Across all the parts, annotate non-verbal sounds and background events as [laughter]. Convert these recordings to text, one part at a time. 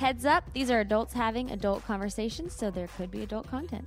Heads up, these are adults having adult conversations, so there could be adult content.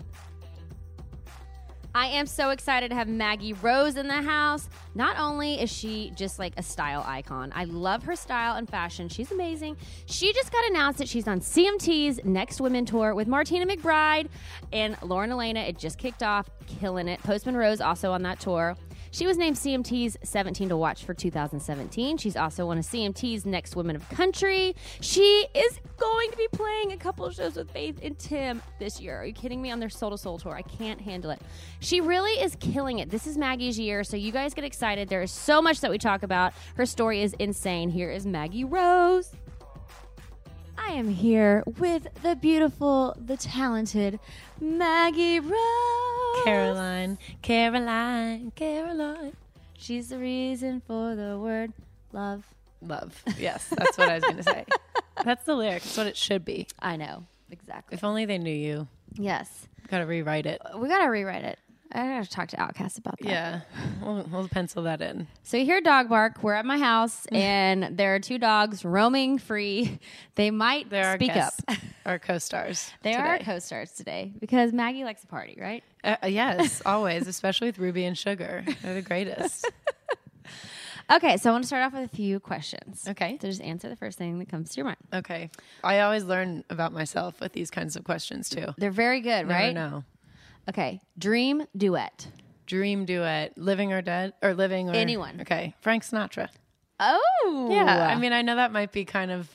I am so excited to have Maggie Rose in the house. Not only is she just like a style icon, I love her style and fashion. She's amazing. She just got announced that she's on CMT's Next Women Tour with Martina McBride and Lauren Alaina. It just kicked off, killing it. Postman Rose also on that tour. She was named CMT's 17 to Watch for 2017. She's also one of CMT's Next Women of Country. She is going to be playing a couple shows with Faith and Tim this year. Are you kidding me? On their Soul to Soul tour. I can't handle it. She really is killing it. This is Maggie's year, so you guys get excited. There is so much that we talk about. Her story is insane. Here is Maggie Rose. I am here with the beautiful, the talented Maggie Rose. Caroline, Caroline, Caroline. She's the reason for the word love. Love. [laughs] Yes, that's what I was going to say. [laughs] That's the lyric. It's what it should be. I know. Exactly. If only they knew you. Yes. Got to rewrite it. We got to rewrite it. I got to talk to OutKast about that. Yeah, we'll, we'll pencil that in. So you hear dog bark. We're at my house, [laughs] and there are two dogs roaming free. [laughs] They might They're our speak guests, up. [laughs] our co-stars. They are our co-stars today because Maggie likes a party, right? Uh, yes, always, especially with Ruby and Sugar. They're the greatest. Okay, so I want to start off with a few questions. Okay. So just answer the first thing that comes to your mind. Okay, I always learn about myself with these kinds of questions too. They're very good, right? No, Okay. Dream duet. dream duet, living or dead, or living or Anyone. Okay, Frank Sinatra. Oh. Yeah, I mean, I know that might be kind of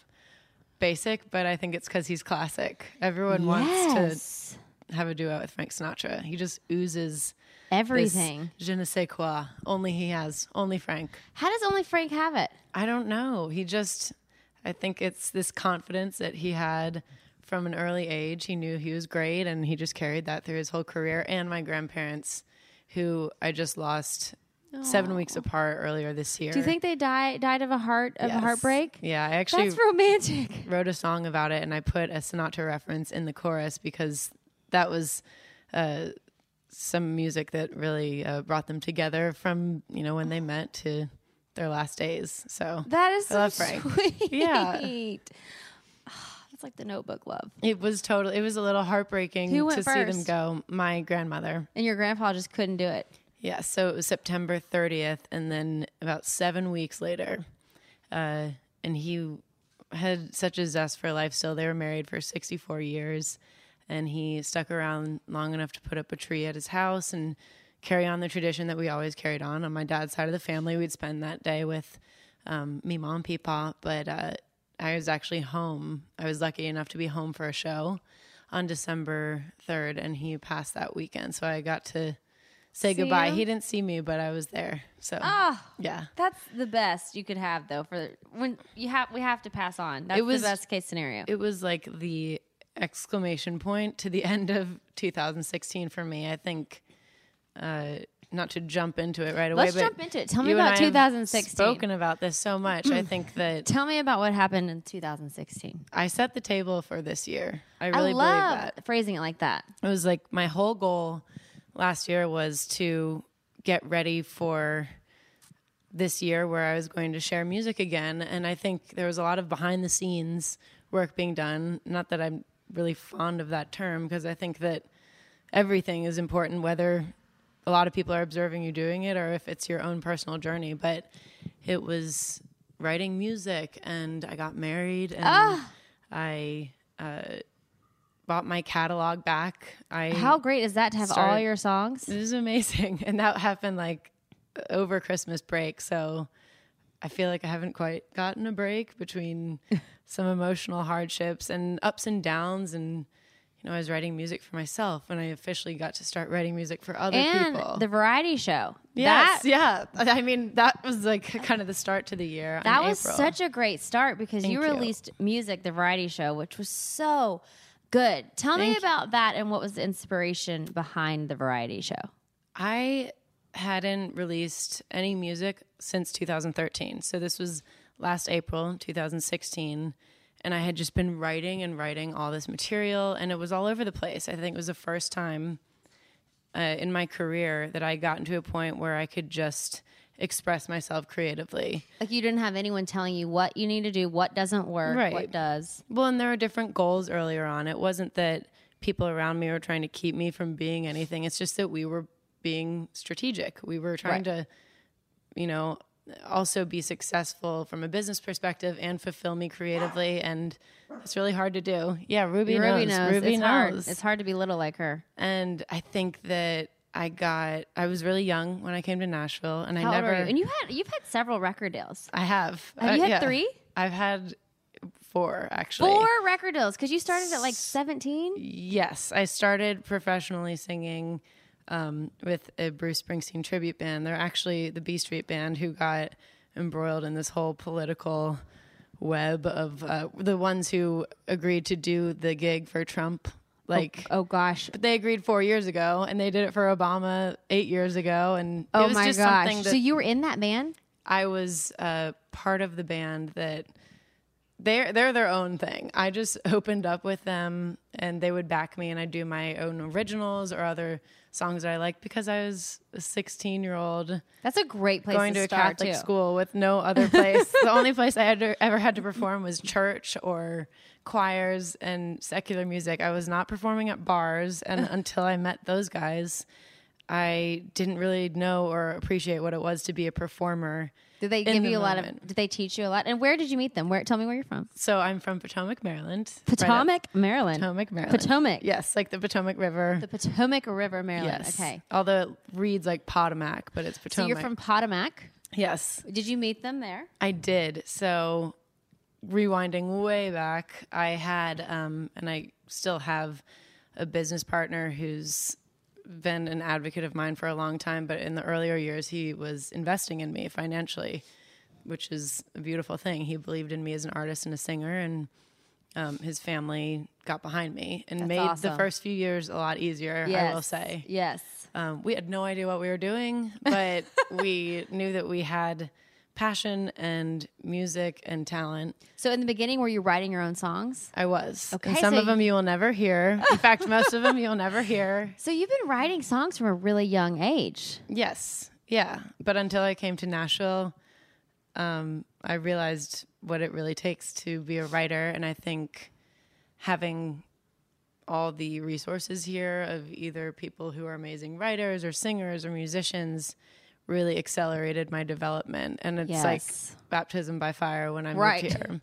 basic, but I think it's because he's classic. Everyone wants to have a duet with Frank Sinatra. He just oozes Everything. Je ne sais quoi. Only he has. Only Frank. How does only Frank have it? I don't know. He just. I think it's this confidence that he had from an early age. He knew he was great, and he just carried that through his whole career. And my grandparents, who I just lost seven weeks apart earlier this year. Do you think they died died of a heart of a heartbreak? Yeah, I actually That's romantic. [laughs] wrote a song about it and I put a Sinatra reference in the chorus because that was uh, some music that really uh, brought them together from you know when they met to their last days. So That is so [laughs] sweet. Yeah. It's like the notebook love. it was total. It was a little heartbreaking Who went to see them go. My grandmother. And your grandpa just couldn't do it. Yeah, so it was September 30th, and then about seven weeks later, uh, and he had such a zest for life still. They were married for 64 years, and he stuck around long enough to put up a tree at his house and carry on the tradition that we always carried on. On my dad's side of the family, we'd spend that day with um, me, mom, peepaw, but uh, I was actually home. I was lucky enough to be home for a show on December 3rd, and he passed that weekend. So I got to say See goodbye. him? He didn't see me, but I was there. So Oh, yeah, that's the best you could have though for when you have we have to pass on. That's It was- the best case scenario. it was like the exclamation point to the [laughs] end of 2016 for me. I think. Uh, not to jump into it right away. Let's jump into it. Tell me about I have 2016. Spoken about this so much. I think [clears throat] that Tell me about what happened in 2016. I set the table for this year. I really I love believe that. phrasing it like that. It was like my whole goal last year was to get ready for this year where I was going to share music again. And I think there was a lot of behind the scenes work being done. Not that I'm really fond of that term because I think that everything is important, whether a lot of people are observing you doing it or if it's your own personal journey. But it was writing music and I got married and I uh, bought my catalog back. I How great is that to have all your songs? it was amazing, [laughs] and that happened like over Christmas break. So I feel like I haven't quite gotten a break between [laughs] some emotional hardships and ups and downs, and you know, I was writing music for myself and I officially got to start writing music for other and people. the variety show. yes, that, yeah. I mean, that was like kind of the start to the year. That was April. such a great start because you Thank you. released music, the variety show, which was so good. Tell me Thank you. about that and what was the inspiration behind the variety show. I hadn't released any music since 2013. So this was last April, 2016. And I had just been writing and writing all this material, and it was all over the place. I think it was the first time uh, in my career that I gotten to a point where I could just express myself creatively. Like you didn't have anyone telling you what you need to do, what doesn't work, Right. what does. Well, and there were different goals earlier on. It wasn't that people around me were trying to keep me from being anything. It's just that we were being strategic. We were trying Right. to, you know, also be successful from a business perspective and fulfill me creatively. And it's really hard to do. Yeah, Ruby, Ruby knows. knows. Ruby it's knows. hard. It's hard to be little like her. And I think that I got. I was really young when I came to Nashville, and How I never. are you? And you had you've had several record deals. I have. Have you Uh, had yeah. three? I've had four actually. Four record deals because you started at like seventeen. Yes, I started professionally singing um, with a Bruce Springsteen tribute band. They're actually the B Street Band who got embroiled in this whole political web of uh, the ones who agreed to do the gig for Trump. Like, Oh gosh. but they agreed four years ago, and they did it for Obama eight years ago, and Oh it was my just gosh. so you were in that band? I was uh, part of the band that they're they're their own thing. I just [laughs] opened up with them, and they would back me, and I'd do my own originals or other songs that I liked because I was a 16 year old That's a great place going to, to a Catholic too. school with no other place. the [laughs] only place I had to, ever had to perform was church or choirs and secular music. I was not performing at bars, and [laughs] until I met those guys, I didn't really know or appreciate what it was to be a performer. Did they give the you a lot of? Did they teach you a lot? And where did you meet them? Where? Tell me where you're from. So I'm from Potomac, Maryland. Right Potomac, Maryland. Potomac, Maryland. Potomac. Yes, like the Potomac River. The Potomac River, Maryland. yes. Okay. Although it reads like Potomac, but it's Potomac. So you're from Potomac. Yes, Did you meet them there? I did. So rewinding way back, I had, um, and I still have a business partner who's been an advocate of mine for a long time, but in the earlier years, he was investing in me financially, which is a beautiful thing. He believed in me as an artist and a singer, and um, his family got behind me and That's made the first few years a lot easier, I will say. Yes. Um, we had no idea what we were doing, but [laughs] we knew that we had passion and music and talent. So in the beginning, were you writing your own songs? I was. Okay, And some so of them you will never hear. In fact, most of them you'll never hear. [laughs] So you've been writing songs from a really young age. Yes. Yeah. But until I came to Nashville, um, I realized what it really takes to be a writer. And I think having all the resources here of either people who are amazing writers or singers or musicians really accelerated my development. And it's like baptism by fire when I moved Right. here.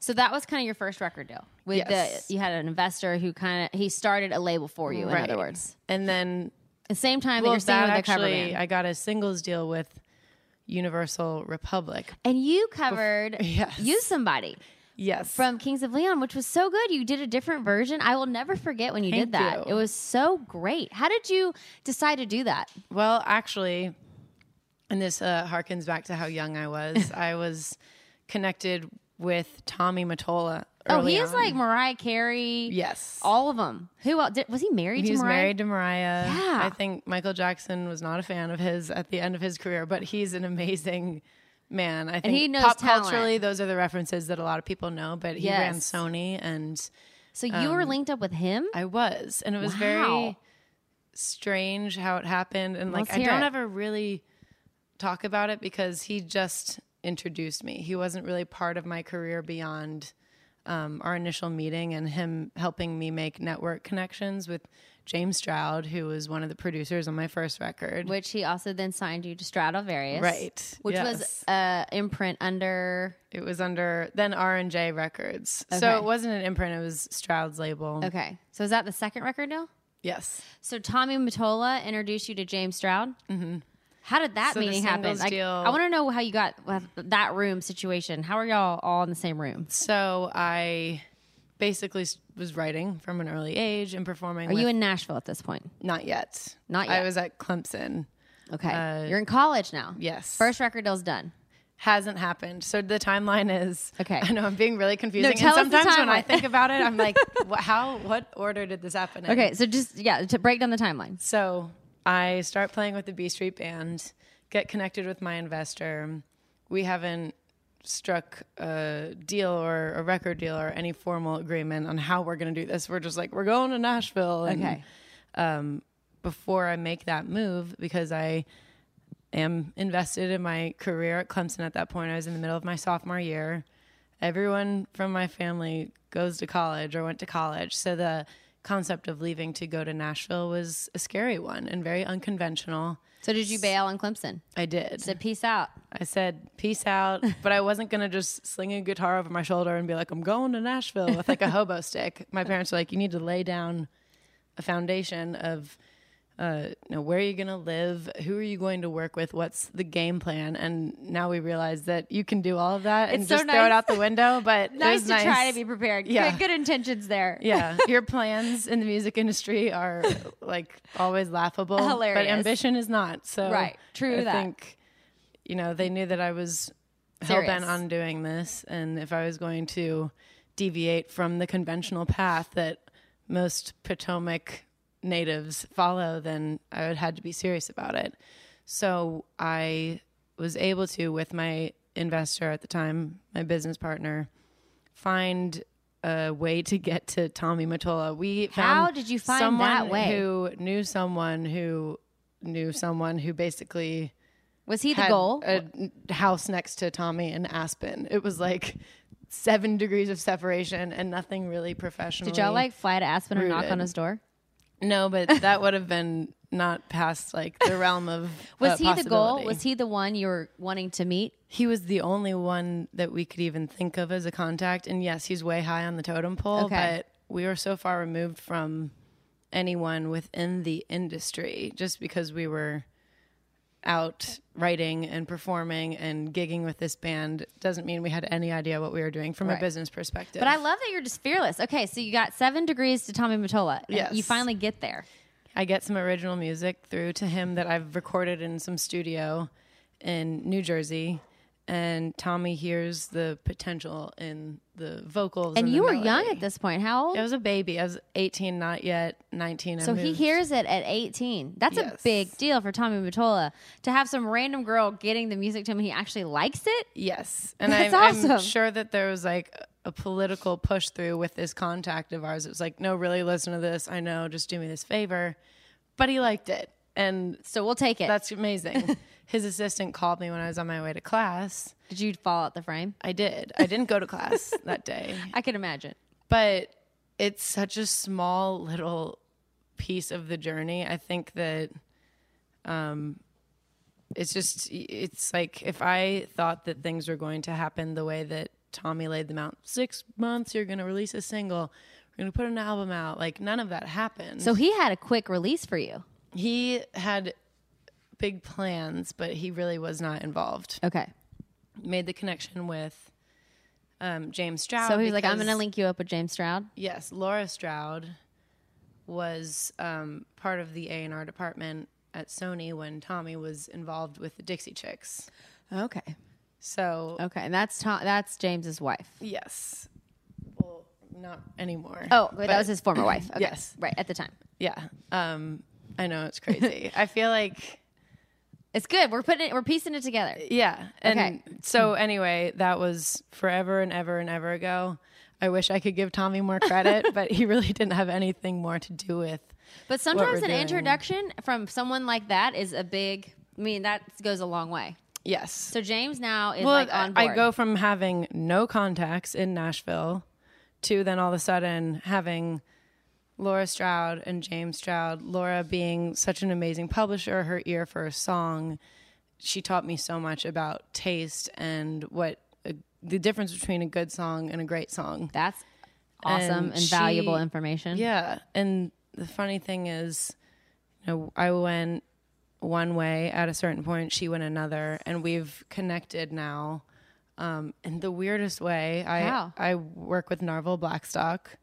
So that was kind of your first record deal. With Yes. the you had an investor who kind of he started a label for you. In Right. other words, And then at the same time well, that you're singing that with the cover band, I got a singles deal with Universal Republic. and you covered Yes. "Use Somebody" Yes. from Kings of Leon, which was so good. You did a different version. I will never forget when you did that. you. It was so great. How did you decide to do that? Well, actually, and this uh, harkens back to how young I was. [laughs] I was connected with Tommy Mottola. Oh, he is on. like Mariah Carey. yes. all of them. Who else? Did, was he married he to was Mariah? married to Mariah. Yeah. I think Michael Jackson was not a fan of his at the end of his career, but he's an amazing man. I think he knows pop talent. culturally, those are the references that a lot of people know. But he ran Yes. Sony, and so you were linked up with him. I was, and it was Wow. very strange how it happened. And like, Let's I don't it. ever really talk about it because he just introduced me. He wasn't really part of my career beyond um, our initial meeting and him helping me make network connections with James Stroud, who was one of the producers on my first record. which he also then signed you to Stroudavarious, Right, Which was an uh, imprint under. It was under then R and J Records, so it wasn't an imprint. It was Stroud's label. Okay, so is that the second record now? Yes. So Tommy Mottola introduced you to James Stroud. Mm-hmm. How did that So meeting happen? Like, deal- I want to know how you got with that room situation. How are y'all all in the same room? So I basically was writing from an early age and performing. Are with, you in Nashville at this point? Not yet. Not yet. I was at Clemson. Okay. Uh, You're in college now. Yes. First record deal's done. hasn't happened. So the timeline is Okay. [laughs] I know I'm being really confusing. No, tell us and sometimes when I think about it, I'm like, [laughs] how? What order did this happen? in? Okay, so just yeah, to break down the timeline. So I start playing with the B Street Band, get connected with my investor. We haven't struck a deal or a record deal or any formal agreement on how we're going to do this. We're just like, we're going to Nashville. And, Okay. Um, before I make that move, because I am invested in my career at Clemson at that point, I was in the middle of my sophomore year. Everyone from my family goes to college or went to college. So the concept of leaving to go to Nashville was a scary one and very unconventional. So did you bail on Clemson? I did. Said peace out. I said, peace out. [laughs] But I wasn't going to just sling a guitar over my shoulder and be like, I'm going to Nashville with like a hobo stick. My parents were like, you need to lay down a foundation of, uh, you know, where are you going to live? Who are you going to work with? What's the game plan? And now we realize that you can do all of that and It's so just throw it out the window. [laughs] But Nice to nice. try to be prepared. Yeah. Good, good intentions there. yeah, [laughs] your plans in the music industry are like always laughable, hilarious, but ambition is not. So Right. True I that. think you know they knew that I was hell bent on doing this, and if I was going to deviate from the conventional path that most Potomac natives follow, then I would had to be serious about it. So I was able to, with my investor at the time, my business partner, find a way to get to Tommy Mottola. We How found did you find someone that way? Who knew someone who knew someone who basically Was he the goal? A house next to Tommy in Aspen. It was like seven degrees of separation and nothing really professional. Did y'all like fly to Aspen or knock on his door? No, but that would have been not past like the realm of [laughs] Was uh, he the goal? Was he the one you were wanting to meet? He was the only one that we could even think of as a contact. And yes, he's way high on the totem pole, Okay. but we were so far removed from anyone within the industry just because we were out writing and performing and gigging with this band doesn't mean we had any idea what we were doing from Right. a business perspective. But I love that you're just fearless. Okay, so you got seven degrees to Tommy Mottola. and Yes. You finally get there. I get some original music through to him that I've recorded in some studio in New Jersey. And Tommy hears the potential in the vocals. And the you were young at this point. How old? I was a baby. I was 18, not yet 19. I So he hears it at 18. That's a big deal for Tommy Mottola to have some random girl getting the music to him. He actually likes it. Yes. [laughs] And That's I'm, I'm sure that there was like a political push through with this contact of ours. It was like, no, really listen to this. I know, just do me this favor. But he liked it. And So we'll take it. that's amazing. [laughs] His assistant called me when I was on my way to class. Did you fall out the frame? I did. I didn't go to class [laughs] that day. I can imagine. But it's such a small little piece of the journey. I think that um it's just it's like if I thought that things were going to happen the way that Tommy laid them out, six months you're gonna release a single, we're gonna put an album out. Like none of that happened. So he had a quick release for you. he had big plans, but he really was not involved. Okay. Made the connection with um, James Stroud. So he was like, I'm going to link you up with James Stroud. Yes, Laura Stroud was um, part of the A and R department at Sony when Tommy was involved with the Dixie Chicks. Okay. So Okay. And that's Tom, that's James's wife. yes, well, not anymore. Oh, but that was his former wife. [laughs] Okay. Yes. Right. At the time. Yeah, um, I know it's crazy. [laughs] I feel like It's good. We're putting it, we're piecing it together. yeah. And Okay. so anyway, that was forever and ever and ever ago. I wish I could give Tommy more credit, [laughs] but he really didn't have anything more to do with. But sometimes an doing. introduction from someone like that is a big, I mean, that goes a long way. Yes. So James now is well, like on board. I go from having no contacts in Nashville to then all of a sudden having Laura Stroud and James Stroud. Laura being such an amazing publisher, her ear for a song. She taught me so much about taste and what a, the difference between a good song and a great song. That's awesome And and, valuable information. Yeah, and the funny thing is, you know, I went one way at a certain point, she went another, and we've connected now um, in the weirdest way. I How? I work with Narvel Blackstock.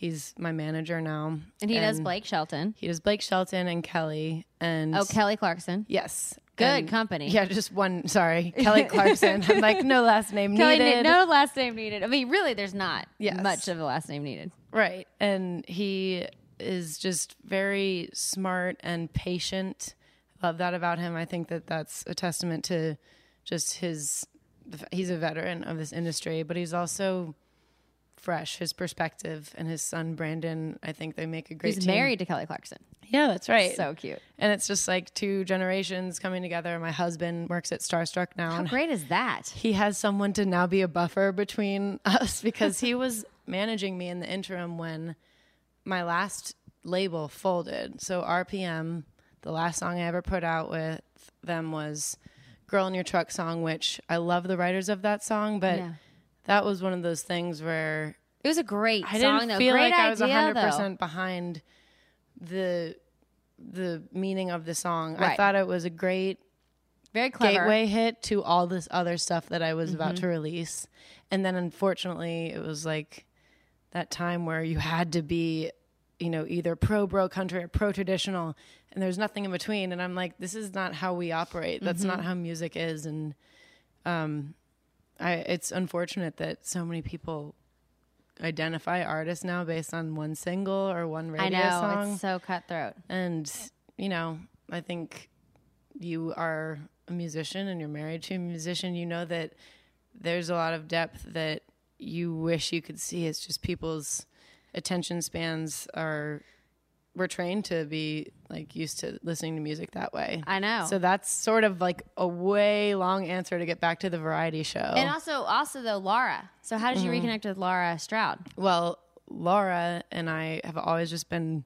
He's my manager now, And he does Blake Shelton. He does Blake Shelton and Kelly and Oh, Kelly Clarkson. yes, Good And- company. Yeah, just one. Sorry, Kelly [laughs] Clarkson. I'm like no last name Kelly, needed. no last name needed. I mean, really, there's not Yes. much of a last name needed. Right. And he is just very smart and patient. Love that about him. I think that that's a testament to just his, he's a veteran of this industry, but he's also fresh, his perspective and his son, Brandon. I think they make a great He's team. married to Kelly Clarkson. Yeah, that's right. So cute. and it's just like two generations coming together. My husband works at Starstruck now. How great is that? he has someone to now be a buffer between [laughs] us because he was managing me in the interim when my last label folded. So RPM, the last song I ever put out with them was Girl in Your Truck song, which I love the writers of that song, but Yeah. That was one of those things where It was a great I song, didn't though. feel great like I was idea, 100% behind the the meaning of the song. I Right. thought it was a great. Very clever. gateway hit to all this other stuff that I was about Mm-hmm. to release. And then unfortunately, it was like that time where you had to be, you know, either pro bro country or pro traditional, and there's nothing in between. And I'm like, this is not how we operate. That's Mm-hmm. not how music is. And um, I, it's unfortunate that so many people identify artists now based on one single or one radio I know. song. It's so cutthroat. And, you know, I think you are a musician and you're married to a musician, you know that there's a lot of depth that you wish you could see. It's just people's attention spans are we're trained to be like used to listening to music that way. I know. So that's sort of like a way long answer to get back to the variety show. And also, also though, Laura. So how did you Mm-hmm. reconnect with Laura Stroud? Well, Laura and I have always just been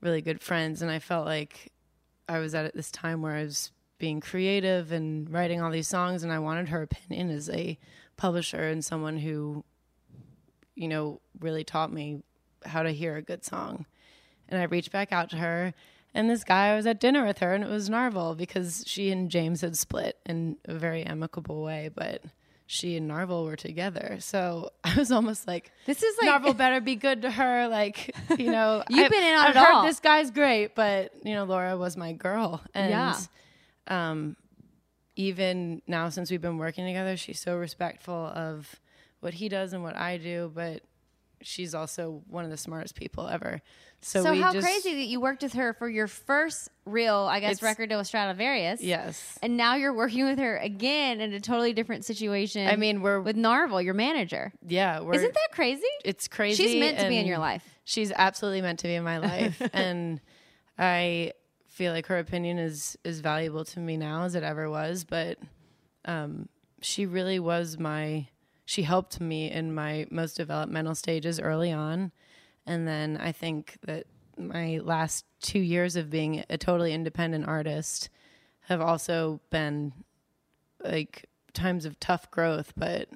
really good friends, and I felt like I was at this time where I was being creative and writing all these songs, and I wanted her opinion as a publisher and someone who, you know, really taught me how to hear a good song. And I reached back out to her, and this guy I was at dinner with her, and it was Narvel because she and James had split in a very amicable way, but. She and Narvel were together, so [laughs] I was almost like, This is like Narvel better be good to her. Like, you know, [laughs] You've I've- been in on I've it heard all. this guy's great, but you know, Laura was my girl, and Yeah. um, even now since we've been working together, she's so respectful of what he does and what I do, but she's also one of the smartest people ever. So, So how just, crazy that you worked with her for your first real, I guess, record deal with Stroudavarious. Yes, And now you're working with her again in a totally different situation. I mean we're with Narvel, your manager. yeah, we're Isn't that crazy? it's crazy. She's meant to be in your life. She's absolutely meant to be in my life, [laughs] and I feel like her opinion is is valuable to me now as it ever was. But um, she really was my. She helped me in my most developmental stages early on, and then I think that my last two years of being a totally independent artist have also been like times of tough growth, but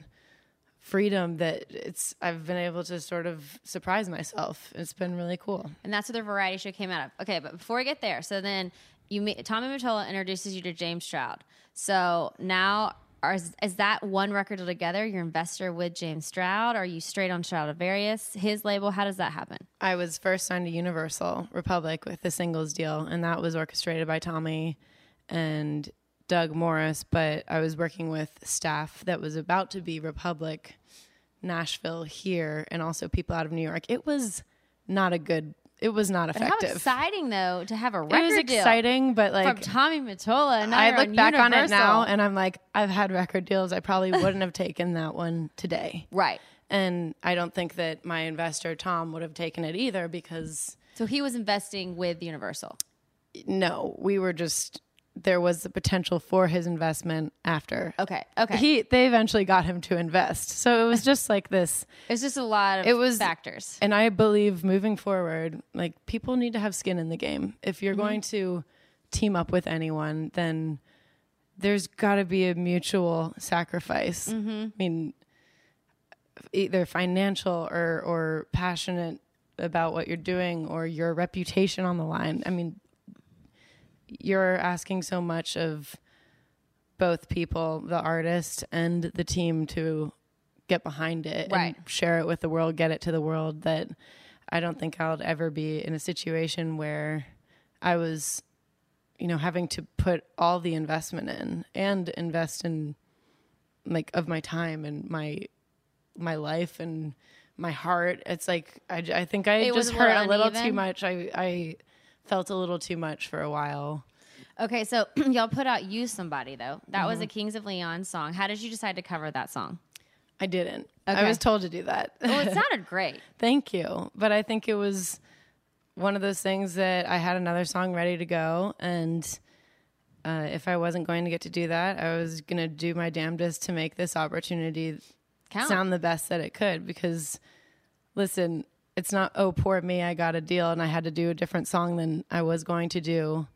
freedom that it's I've been able to sort of surprise myself. It's been really cool. And that's what the variety show came out of. Okay, but before we get there, so then you meet Tommy Mottola introduces you to James Stroud. So now are, is that one record together? Your investor with James Stroud? Are you straight on Stroudavarious, his label? How does that happen? I was first signed to Universal Republic with the singles deal, and that was orchestrated by Tommy and Doug Morris. But I was working with staff that was about to be Republic, Nashville here, and also people out of New York. It was not a good. It was not But how effective. exciting though to have a record deal. it was exciting, but like from Tommy Mottola. I look on back on it now, and I'm like, I've had record deals. I probably wouldn't have taken that one today. [laughs] right. And I don't think that my investor Tom would have taken it either because So he was investing with Universal. no, we were just there was the potential for his investment after. Okay. Okay. He they eventually got him to invest. So it was just like this. it's just a lot of It was- factors. And I believe moving forward, like people need to have skin in the game. If Mm-hmm. you're going to team up with anyone, then there's got to be a mutual sacrifice. Mm-hmm. I mean, either financial or or passionate about what you're doing or your reputation on the line. I mean, you're asking so much of both people, the artist and the team, to get behind it Right. and share it with the world, get it to the world. That I don't think I'll ever be in a situation where I was, you know, having to put all the investment in and invest in like of my time and my my life and my heart. It's like I, I think I It just hurt a little uneven? too much. I I felt a little too much for a while. Okay, so [clears throat] y'all put out "Use Somebody" though. That Mm-hmm. was a Kings of Leon song. How did you decide to cover that song? I didn't. Okay. I was told to do that. Well, it [laughs] sounded great. Thank you. But I think it was one of those things that I had another song ready to go. And uh, if I wasn't going to get to do that, I was going to do my damnedest to make this opportunity Count. sound the best that it could. Because, listen, it's not, oh, poor me, I got a deal and I had to do a different song than I was going to do.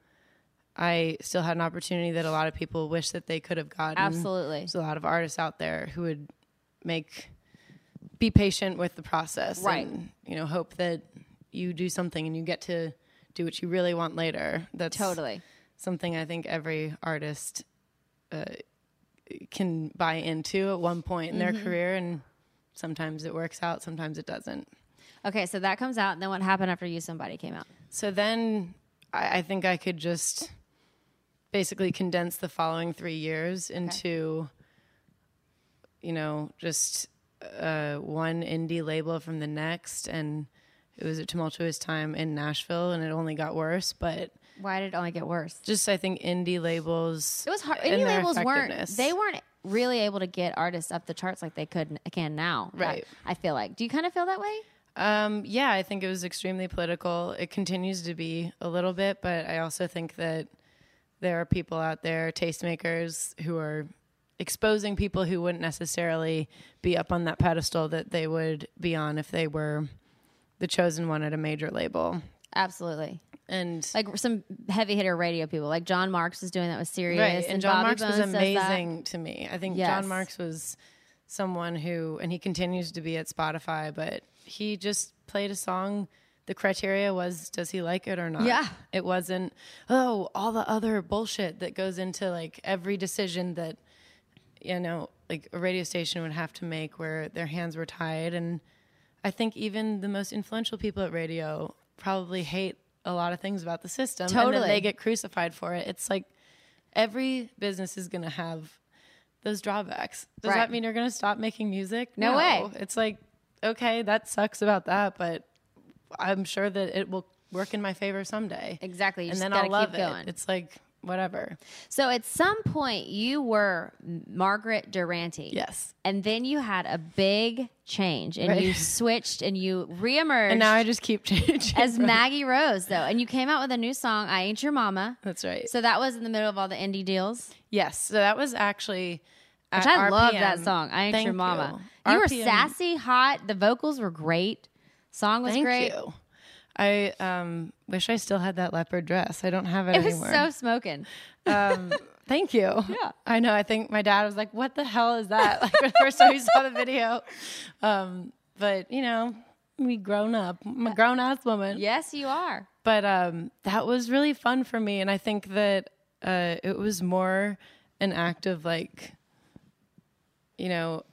I still had an opportunity that a lot of people wish that they could have gotten. Absolutely. There's a lot of artists out there who would make be patient with the process Right. and you know hope that you do something and you get to do what you really want later that's Totally. something i think every artist uh, can buy into at one point in their Mm-hmm. career and sometimes it works out sometimes it doesn't Okay, so that comes out. And then what happened after You Somebody" came out? so then I, I think i could just basically condense the following three years into you know just uh, one indie label from the next and it was a tumultuous time in nashville and it only got worse but Why did it only get worse? just i think indie labels It was hard. Indie labels weren't. They weren't really able to get artists up the charts like they could can now. Right. I, I feel like. Do you kind of feel that way? Um, yeah, I think it was extremely political. It continues to be a little bit, but I also think that there are people out there, tastemakers, who are exposing people who wouldn't necessarily be up on that pedestal that they would be on if they were the chosen one at a major label. Absolutely. And Like some heavy hitter radio people, like John Marks is doing that with Sirius, right, and, John Bobby Marks was Bones that. amazing to me. I think Yes. John Marks was someone who, and he continues to be at Spotify, but he just played a song. The criteria was, does he like it or not? Yeah. It wasn't, oh, all the other bullshit that goes into like every decision that, you know, like a radio station would have to make where their hands were tied. And I think even the most influential people at radio probably hate a lot of things about the system. And Totally. then they get crucified for it. It's like every business is going to have those drawbacks. Does Right. that mean you're going to stop making music? No way. It's like, okay, that sucks about that, but I'm sure that it will work in my favor someday. Exactly. You and then I'll love keep it. going. It's like, whatever. So at some point, you were Margaret Durante. Yes. And then you had a big change and Right. you [laughs] switched and you reemerged And now I just keep [laughs] changing. as Maggie Rose, though. And you came out with a new song, I Ain't Your Mama. That's right. So that was in the middle of all the indie deals. yes. So that was actually. Which I love that song. I Ain't Thank Your Mama. You, You, were sassy, hot. The vocals were great. Song was Thank great. you. I um, wish I still had that leopard dress. I don't have it, It was anymore. so smoking. um, [laughs] thank you. Yeah. I know. I think my dad was like, "What the hell is that?" [laughs] Like the first time he saw the video. Um, but you know, we grown up. I'm a grown ass woman. Yes, you are. But um, that was really fun for me, and I think that uh, it was more an act of like, you know,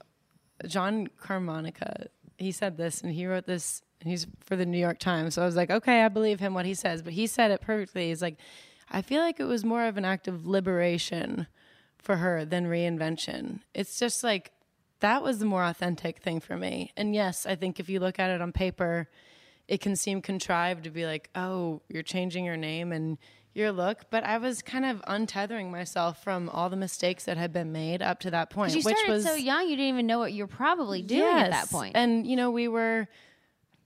Jon Caramanica. He said this, and he wrote this. And he's for the New York Times, so I was like, okay, I believe him what he says. But he said it perfectly. He's like, I feel like it was more of an act of liberation for her than reinvention. It's just like that was the more authentic thing for me. And yes, I think if you look at it on paper, it can seem contrived to be like, oh, you're changing your name and your look. But I was kind of untethering myself from all the mistakes that had been made up to that point, You which started was so young, you didn't even know what you were probably doing at that point. And you know, we were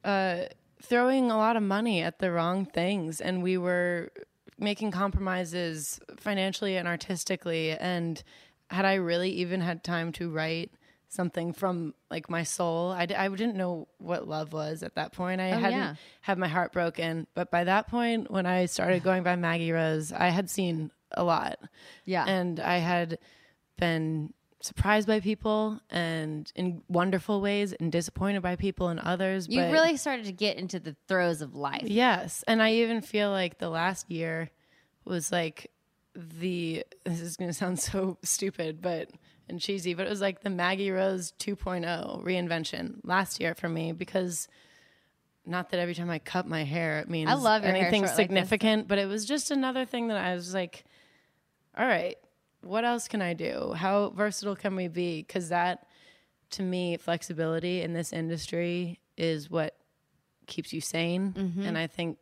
uh, throwing a lot of money at the wrong things, and we were making compromises financially and artistically. And had I really even had time to write something from like my soul, I, d- I didn't know what love was at that point. I Oh, hadn't yeah. had my heart broken, but by that point, when I started going by Maggie Rose, I had seen a lot. Yeah. and I had been surprised by people and in wonderful ways and disappointed by people and others you really started to get into the throes of life. yes and i even feel like the last year was like the this is going to sound [laughs] so stupid, but and cheesy, but it was like the Maggie Rose 2.0 reinvention last year for me because not that every time I cut my hair it means I love anything short like significant, but it was just another thing that I was like, all right, what else can I do? How versatile can we be? Because that, to me, flexibility in this industry is what keeps you sane. Mm-hmm. And I think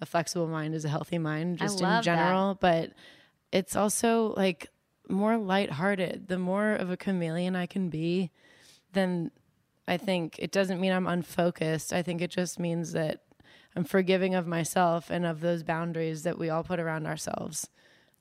a flexible mind is a healthy mind, just in love that. general. But it's also like more lighthearted. The more of a chameleon I can be, then I think it doesn't mean I'm unfocused. I think it just means that I'm forgiving of myself and of those boundaries that we all put around ourselves.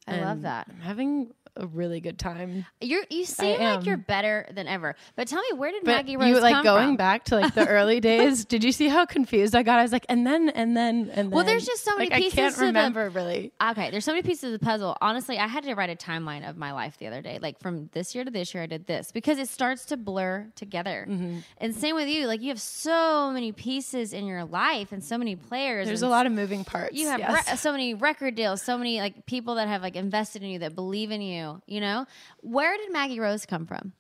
I love that. Having a really good time. You're you seem like you're better than ever. But tell me, where did But Maggie Rose you like going from? back to like the early [laughs] days. Did you see how confused I got? I was like, and then, and then, and then. Well, there's just so many like, pieces I can't to the- remember really. Okay, there's so many pieces of the puzzle. Honestly, I had to write a timeline of my life the other day. Like from this year to this year, I did this because it starts to blur together. Mm-hmm. And same with you. Like you have so many pieces in your life and so many players. There's a lot of moving parts. You have yes. re- so many record deals, so many like people that have like invested in you that believe in you. You know, where did Maggie Rose come from?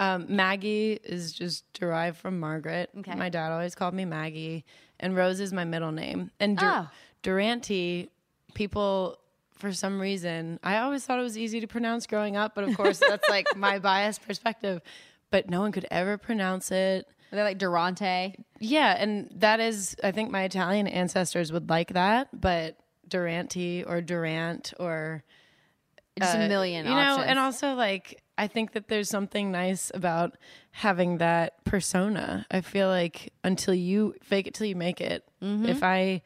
Um, Maggie is just derived from Margaret. Okay. My dad always called me Maggie, and Rose is my middle name. And Dur- Oh. Durante, people for some reason, I always thought it was easy to pronounce growing up, but of course that's like [laughs] my biased perspective. But no one could ever pronounce it. They're like Durante. Yeah, and that is, I think my Italian ancestors would like that, but Durante or Durant or Just uh, a million you options. know, and also like I think that there's something nice about having that persona. I feel like until you fake it till you make it. Mm-hmm. If I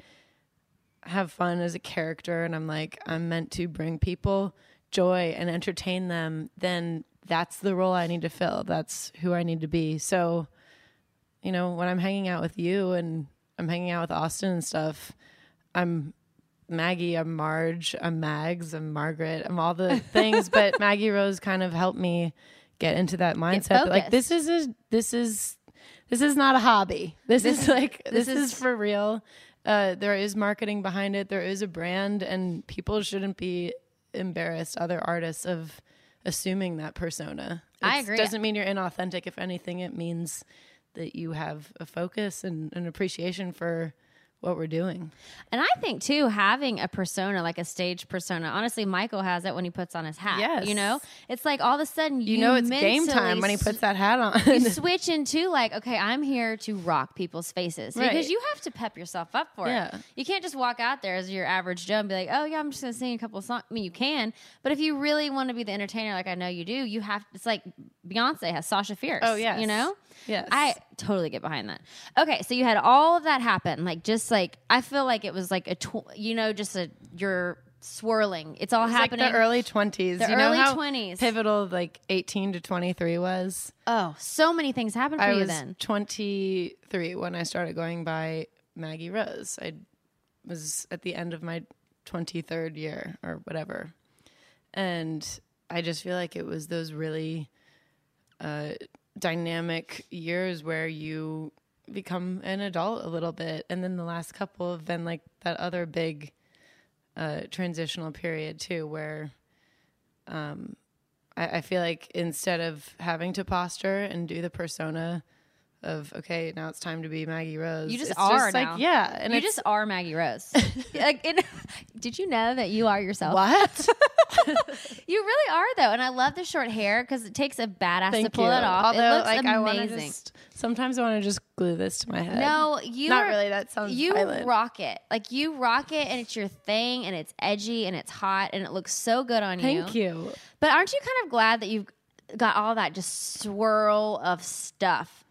have fun as a character and I'm like I'm meant to bring people joy and entertain them, then that's the role I need to fill. That's who I need to be. So, you know, when I'm hanging out with you and I'm hanging out with Austin and stuff, I'm Maggie, I'm Marge, I'm Mags, I'm Margaret, I'm all the things. but [laughs] Maggie Rose kind of helped me get into that mindset. that, like this is a, this is this is not a hobby. This, is like [laughs] this, this is, is- for real. Uh, there is marketing behind it. There is a brand, and people shouldn't be embarrassed. Other artists of assuming that persona. I agree. Doesn't mean you're inauthentic. If anything, it means that you have a focus and an appreciation for what we're doing. And I think too, having a persona like a stage persona. Honestly, Michael has it when he puts on his hat. Yes. you know, it's like all of a sudden you, You, know it's game time when he puts that hat on. you [laughs] switch into like, okay, I'm here to rock people's faces because you have to pep yourself up for Yeah. it. You can't just walk out there as your average Joe and be like, oh yeah, I'm just gonna sing a couple of songs. I mean, you can, but if you really want to be the entertainer, like I know you do, you have. It's like Beyonce has Sasha Fierce. Oh, yeah, you know. Yes. I totally get behind that. Okay, so you had all of that happen, like just like I feel like it was like a, tw- you know, just a you're swirling. It's all It's like happening. the early twenties. The you know early 20s. pivotal like eighteen to twenty three was. oh, so many things happened for I you then. twenty three when I started going by Maggie Rose. I was at the end of my twenty third year or whatever, and I just feel like it was those really uh, dynamic years where you become an adult a little bit, and then the last couple have been like that other big uh, transitional period too, where um, I, I feel like instead of having to posture and do the persona of okay, now it's time to be Maggie Rose, You just it's are like now. yeah, and you just are Maggie Rose. [laughs] like, it, [laughs] did you know that you are yourself? what? [laughs] You really are though, and I love the short hair because it takes a badass to pull you. it off. Although, it looks like, I amazing. just- sometimes I want to just glue this to my head. no, you not really. That sounds You violent. rock it, like you rock it, and it's your thing, and it's edgy, and it's hot, and it looks so good on you. Thank you. But aren't you kind of glad that you've got all that just swirl of stuff?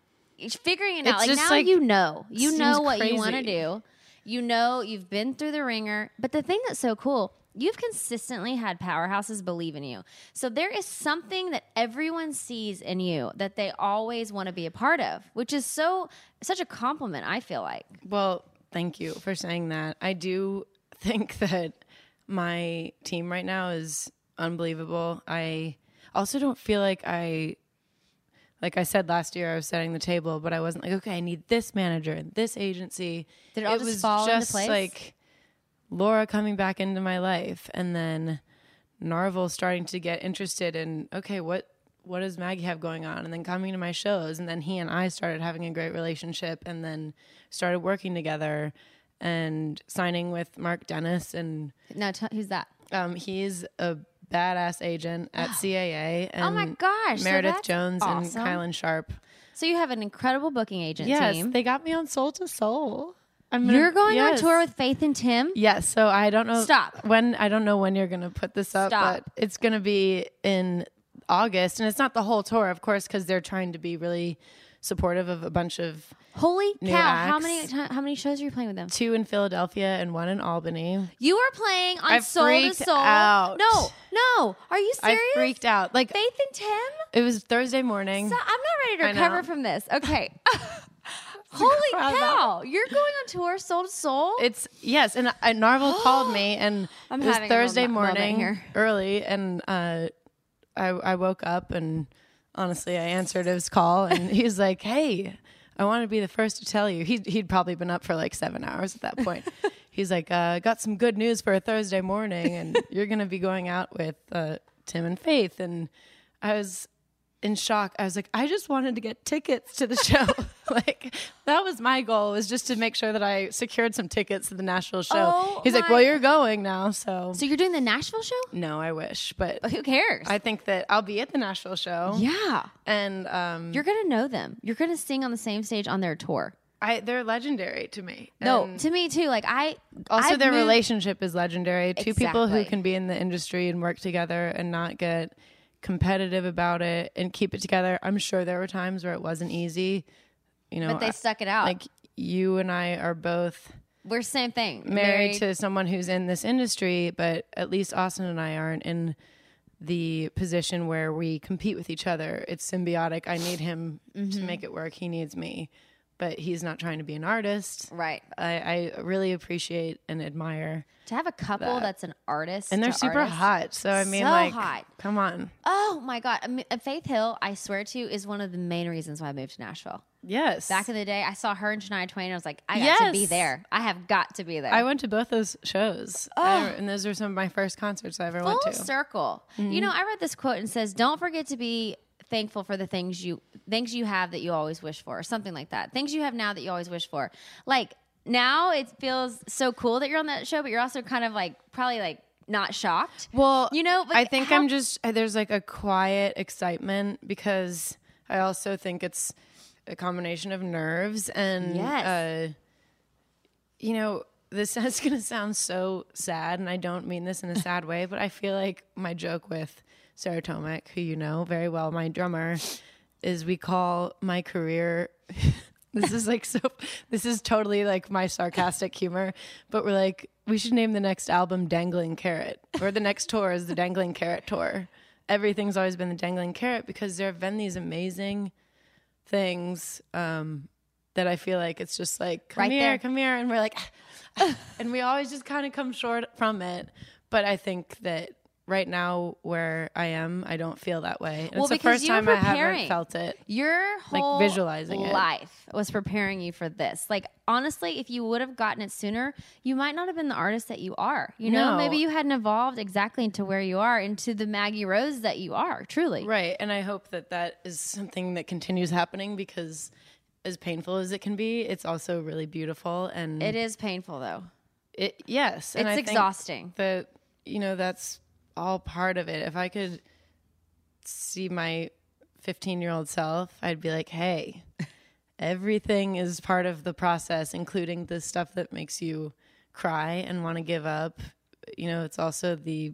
It's figuring it out. It's Like just, now like, you know. You know what you want to do. You know you've been through the ringer. But the thing that's so cool, you've consistently had powerhouses believe in you. So there is something that everyone sees in you that they always want to be a part of, which is so such a compliment, I feel like. Well, thank you for saying that. I do [laughs] think that my team right now is unbelievable. I also don't feel like I like I said last year I was setting the table, but I wasn't like, okay, I need this manager and this agency. Did it all just was fall into just place? like Laura coming back into my life and then Narvel starting to get interested in okay, what what does Maggie have going on? And then coming to my shows, and then he and I started having a great relationship, and then started working together and signing with Mark Dennis, and now t- who's that? um, he's a badass agent at [gasps] CAA. And Oh my gosh, so Meredith that's Jones awesome. and Kylan Sharp. So you have an incredible booking agent Yes, team. they got me on Soul to Soul. I'm gonna- You're going yes. on tour with Faith and Tim. Yes, so I don't know Stop. when I don't know when you're going to put this up, Stop. but it's going to be in August and it's not the whole tour of course cuz they're trying to be really supportive of a bunch of Holy cow! How many how many shows are you playing with them? two in Philadelphia and one in Albany. You are playing on I Soul to Soul. out. No, no. Are you serious? I freaked out. Like Faith and Tim. it was Thursday morning. So I'm not ready to I know. recover from this. Okay. [laughs] [laughs] Holy cow! You're going on tour, Soul to Soul. It's yes, and I, Narvel [gasps] called me, and I'm it was Thursday morning early, and uh, I I woke up and honestly I answered his call, and [laughs] he's like, "Hey, I want to be the first to tell you." He'd, he'd probably been up for like seven hours at that point. [laughs] he's like, uh, "Got some good news for a Thursday morning, and [laughs] you're gonna be going out with uh, Tim and Faith," and I was in shock. I was like, I just wanted to get tickets to the show. [laughs] [laughs] like that was my goal was just to make sure that I secured some tickets to the Nashville show. Oh He's like, Well, you're going now, so, so you're doing the Nashville show? no, I wish, but Who cares? I think that I'll be at the Nashville show. yeah. And um, You're gonna know them. You're gonna sing on the same stage on their tour. I they're legendary to me. No, And to me too. Like I also I've their moved- relationship is legendary. Two people who can be in the industry and work together and not get competitive about it and keep it together. I'm sure there were times where it wasn't easy. You know, but they stuck it out. like you and I are both we're same thing. married to someone who's in this industry, but at least Austin and I aren't in the position where we compete with each other. It's symbiotic. I need him Mm-hmm. to make it work. He needs me, but he's not trying to be an artist. right. I, I really appreciate and admire, To have a couple that's an artist and they're super artist- hot. So I mean, So like, hot. come on, Oh my god, I mean, Faith Hill, I swear to, you, is one of the main reasons why I moved to Nashville. yes. Back in the day, I saw her and Shania Twain. And I was like, I got to be there. I have got to be there. I went to both those shows, I- and those are some of my first concerts I ever Full went to. circle. You mm-hmm. know, I read this quote and it says, "Don't forget to be thankful for the things you things you have that you always wish for, or something like that. Things you have now that you always wish for. Like now, it feels so cool that you're on that show, but you're also kind of like probably like not shocked. Well, you know, I think how- I'm just there's like a quiet excitement because I also think it's a combination of nerves and Yes. uh, you know this [laughs] is going to sound so sad and I don't mean this in a sad way, but I feel like my joke with Sarah Tomek, who you know very well, my drummer, is we call my career [laughs] this is like so this is totally like my sarcastic humor but we're like we should name the next album dangling carrot or the next tour is the dangling carrot tour everything's always been the dangling carrot because there have been these amazing things um that i feel like it's just like come Right here there. come here and we're like [laughs] and we always just kind of come short from it but i think that right now where i am i don't feel that way and Well, it's the first time i haven't felt it Your whole visualizing it. life was preparing you for this. Like honestly, if you would have gotten it sooner, you might not have been the artist that you are. You know, No. maybe you hadn't evolved exactly into where you are, into the Maggie Rose that you are. Truly, Right. And I hope that that is something that continues happening because as painful as it can be, it's also really beautiful and it is painful though. it yes, and It's I think exhausting. That you know that's all part of it. If I could see my 15-year-old self, I'd be like, "Hey, [laughs] everything is part of the process, including the stuff that makes you cry and want to give up. You know, it's also the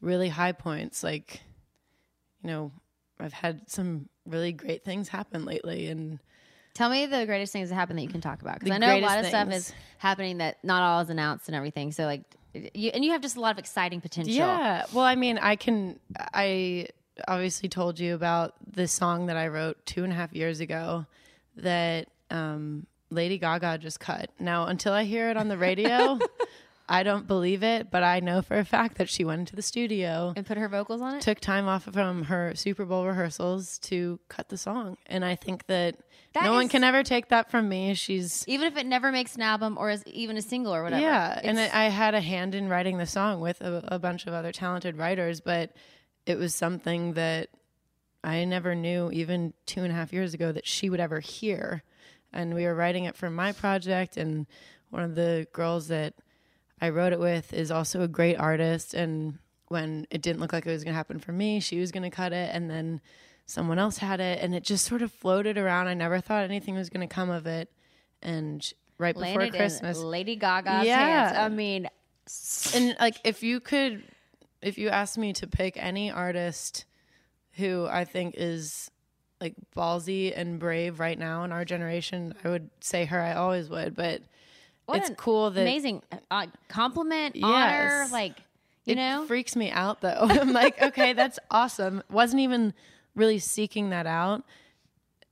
really high points like you know, I've had some really great things happen lately and Tell me the greatest things that happened that you can talk about because I know a lot of greatest stuff is happening that not all is announced and everything. So like, you and you have just a lot of exciting potential. Yeah. Well, I mean, I can. I obviously told you about the song that I wrote two and a half years ago that um, Lady Gaga just cut. Now, until I hear it on the radio, [laughs] I don't believe it, but I know for a fact that she went into the studio, And put her vocals on it. took time off from her Super Bowl rehearsals to cut the song. And I think that, That no one can ever take that from me. She's even if it never makes an album or is even a single or whatever. Yeah, and It's- I I had a hand in writing the song with a, a bunch of other talented writers, but it was something that I never knew even two and a half years ago that she would ever hear. And we were writing it for my project, and one of the girls that I wrote it with is also a great artist. And when it didn't look like it was going to happen for me, she was going to cut it, and then someone else had it, and it just sort of floated around. I never thought anything was going to come of it. And right before Christmas, Lady Gaga's Yeah. hands. I mean, and like if you could if you asked me to pick any artist who i think is like ballsy and brave right now in our generation i would say her i always would but what it's cool that amazing uh, compliment, honor, like you it know. freaks me out though [laughs] i'm like okay that's awesome wasn't even really seeking that out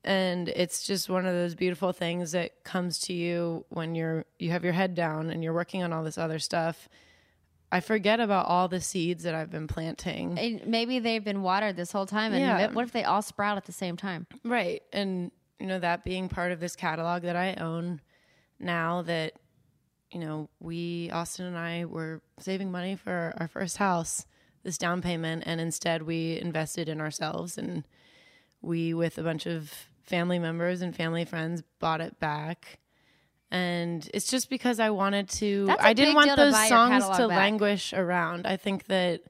and it's just one of those beautiful things that comes to you when you're you have your head down and you're working on all this other stuff i forget about all the seeds that i've been planting and maybe they've been watered this whole time, and Yeah. what if they all sprout at the same time? Right. And, you know, that being part of this catalog that I own now that, you know, we, Austin and I, were saving money for our first house, this down payment, and instead we invested in ourselves. And we, with a bunch of family members and family friends, bought it back. And it's just because I wanted to, i didn't want deal to those songs to back. languish around. I think that,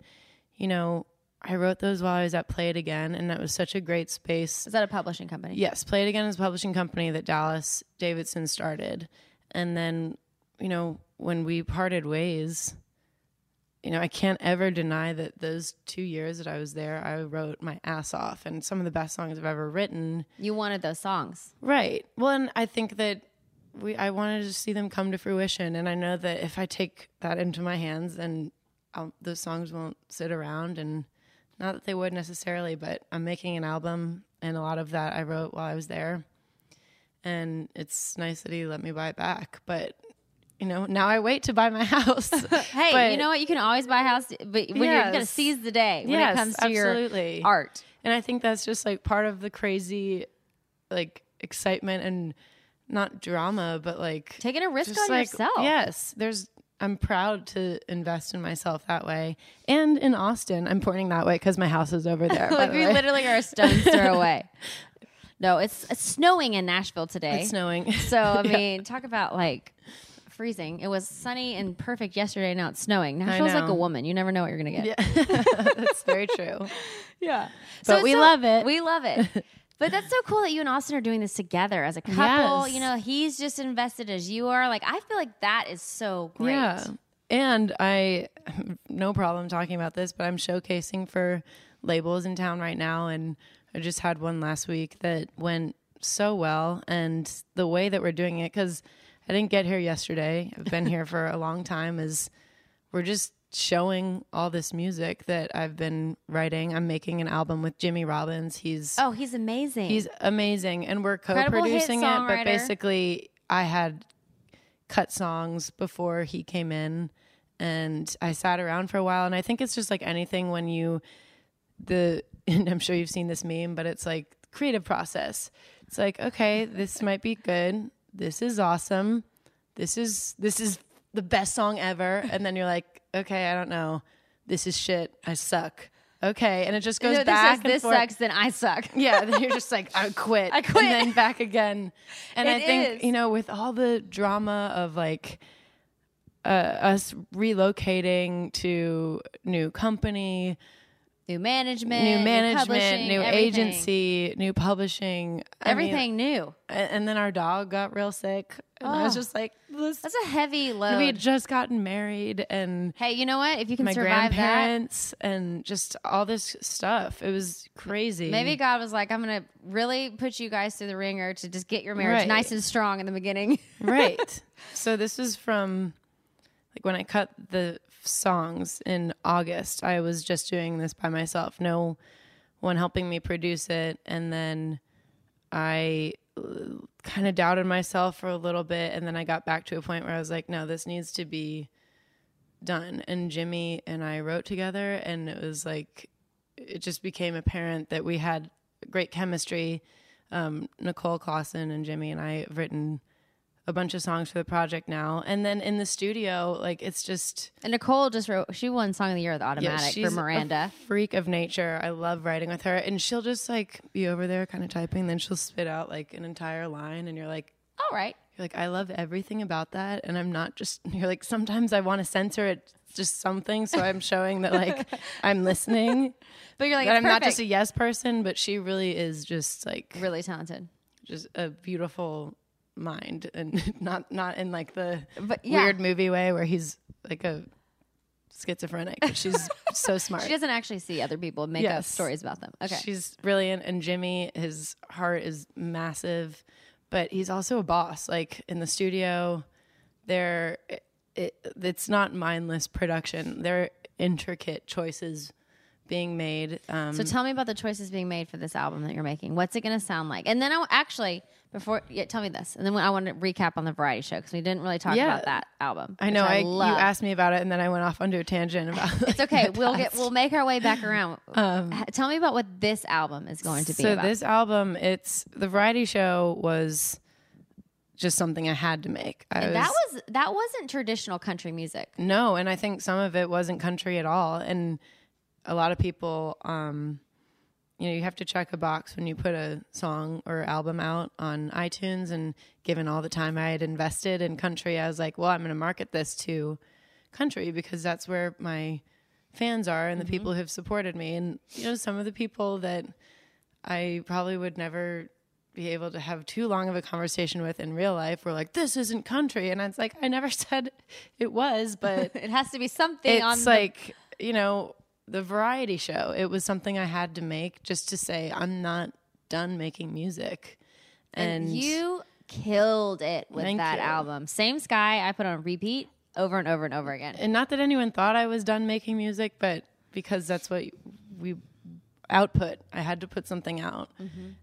you know, I wrote those while I was at Play It Again, and that was such a great space Is that a publishing company? Yes, Play It Again is a publishing company that Dallas Davidson started. And then, you know, when we parted ways, you know, I can't ever deny that those two years that I was there, I wrote my ass off and some of the best songs I've ever written. You wanted those songs. Right. Well, and I think that we I wanted to see them come to fruition, and I know that if I take that into my hands, then I'll, those songs won't sit around, and not that they would necessarily, but I'm making an album, and a lot of that I wrote while I was there, and it's nice that he let me buy it back, but. You know, now I wait to buy my [laughs] house. [laughs] Hey, But- you know what? You can always buy a house, but when you're going to seize the day when Yes, it comes to absolutely. your art. And I think that's just like part of the crazy, like excitement and not drama, but like Taking a risk on like, yourself. Yes, there's. I'm proud to invest in myself that way, and in Austin, I'm pointing that way because my house is over there. [laughs] like the we way. literally are a stone's throw away. No, it's, it's snowing in Nashville today. it's snowing. So I mean, talk about like freezing. It was sunny and perfect yesterday. Now it's snowing. Nashville's like a woman. You never know what you're gonna get. yeah, [laughs] that's very true. Yeah. But it's we so- love it. We love it. [laughs] But that's so cool that you and Austin are doing this together as a couple. Yes. You know, he's just invested as you are. Like I feel like that is so great. Yeah. And I [laughs] no problem talking about this, but I'm showcasing for labels in town right now and I just had one last week that went so well and the way that we're doing it cuz I didn't get here yesterday. I've been here for a long time is we're just showing all this music that I've been writing. I'm making an album with Jimmy Robbins. He's Oh, he's amazing. He's amazing, and we're co-producing it. But basically, I had cut songs before he came in, and I sat around for a while. And I think it's just like anything when you the [laughs] and I'm sure you've seen this meme, but it's like creative process. It's like okay, this might be good. This is awesome. This is this is the best song ever. [laughs] And then you're like, okay, I don't know. This is shit. I suck. Okay, and it just goes No, this back and this sucks, then I suck. [laughs] Yeah, then you're just like, I [laughs] quit. I quit. And then back again. And I think, is. you know, with all the drama of like uh, us relocating to new company, New management, new management, publishing, new agency, new publishing, I mean, everything new. and then our dog got real sick. And I was Oh. just like, this, That's a heavy load. we had just gotten married and hey, you know what? If you can my survive that, grandparents and just all this stuff. It was crazy. maybe God was like, I'm going to really put you guys through the ringer to just get your marriage Right. nice and strong in the beginning. [laughs] right. So this is from like when I cut the songs in August. I was just doing this by myself. No one helping me produce it, and then I kind of doubted myself for a little bit, and then I got back to a point where I was like, no, this needs to be done. And Jimmy and I wrote together, and it was like, it just became apparent that we had great chemistry. Um, Nicole Clausen and Jimmy and I have written a bunch of songs for the project now. And then in the studio, like, it's just. And Nicole just wrote. She won Song of the Year with Yeah, Automatic she's for Miranda. a freak of nature. I love writing with her, and she'll just like be over there, kind of typing, then she'll spit out like an entire line, and you're like, All right. you're like, I love everything about that, and I'm not just. [laughs] You're like, sometimes I want to censor it, just something, so I'm showing that like [laughs] I'm listening, But you're like, I'm not just a yes person, but she really is just like really talented. just a beautiful mind, and [laughs] not not in like the But yeah. weird movie way where he's like a schizophrenic, she's [laughs] so smart. She doesn't actually see other people make up stories about them. Okay. She's brilliant. And Jimmy, his heart is massive, but he's also a boss. Like in the studio, there, it, it, it's not mindless production. There are intricate choices being made. Um, So tell me about the choices being made for this album that you're making. What's it going to sound like? And then I actually before yeah, tell me this, and then I want to recap on the variety show because we didn't really talk Yeah. about that album. I know. I, you asked me about it, and then I went off onto a tangent about. It. It's okay. We'll get we'll make our way back around. [laughs] H- tell me about what this album is going to be Um, so about. this album, it's the variety show was just something I had to make. I and that was that wasn't traditional country music. No, and I think some of it wasn't country at all. And a lot of people, um, you know, you have to check a box when you put a song or album out on iTunes. And given all the time I had invested in country, I was like, well, I'm going to market this to country because that's where my fans are and the mm-hmm. people who've supported me. And, you know, some of the people that I probably would never be able to have too long of a conversation with in real life were like, this isn't country. And I was like, I never [laughs] said it was, but [laughs] It has to be something on it's the- like you know the variety show it was something i had to make just to say i'm not done making music and, and you killed it with that you. album. Same Sky, I put on repeat over and over and over again. and not that anyone thought i was done making music but because that's what we output i had to put something out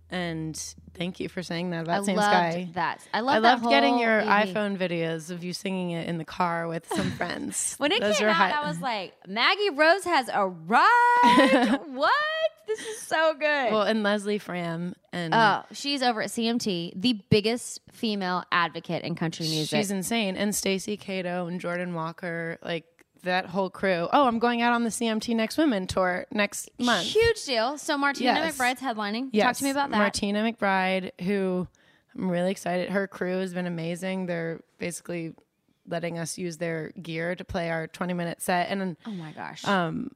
and thank you for saying that about Mm-hmm. I same loved sky that. I love I loved getting your iPhone videos of you singing it in the car with some friends. [laughs] When it Those came out, I was like, Maggie Rose has arrived. [laughs] what? This is so good. well, and Leslie Fram and oh, she's over at CMT, the biggest female advocate in country music. She's insane. And Stacey Cato and Jordan Walker, like that whole crew. Oh, I'm going out on the CMT Next Women tour next month. Huge deal. So Martina Yes. McBride's headlining. Talk Yes. to me about that. Martina McBride, who I'm really excited. Her crew has been amazing. They're basically letting us use their gear to play our 20 minute set. And then oh my gosh. Um,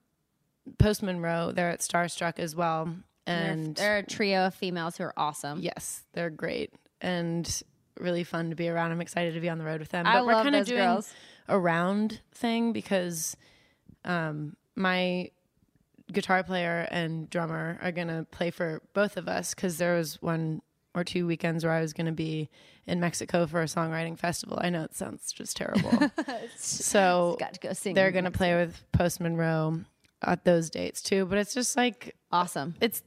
Post Monroe, they're at Starstruck as well. they're, And they're a trio of females who are awesome. yes, they're great and really fun to be around. I'm excited to be on the road with them. I But we're love kind of doing girls. a round thing because um, my guitar player and drummer are going to play for both of us because there was one or two weekends where I was going to be in Mexico for a songwriting festival. I know it sounds just terrible. [laughs] so Got to go sing. they're going to play with Post Monroe at those dates too. But it's just like, awesome. it's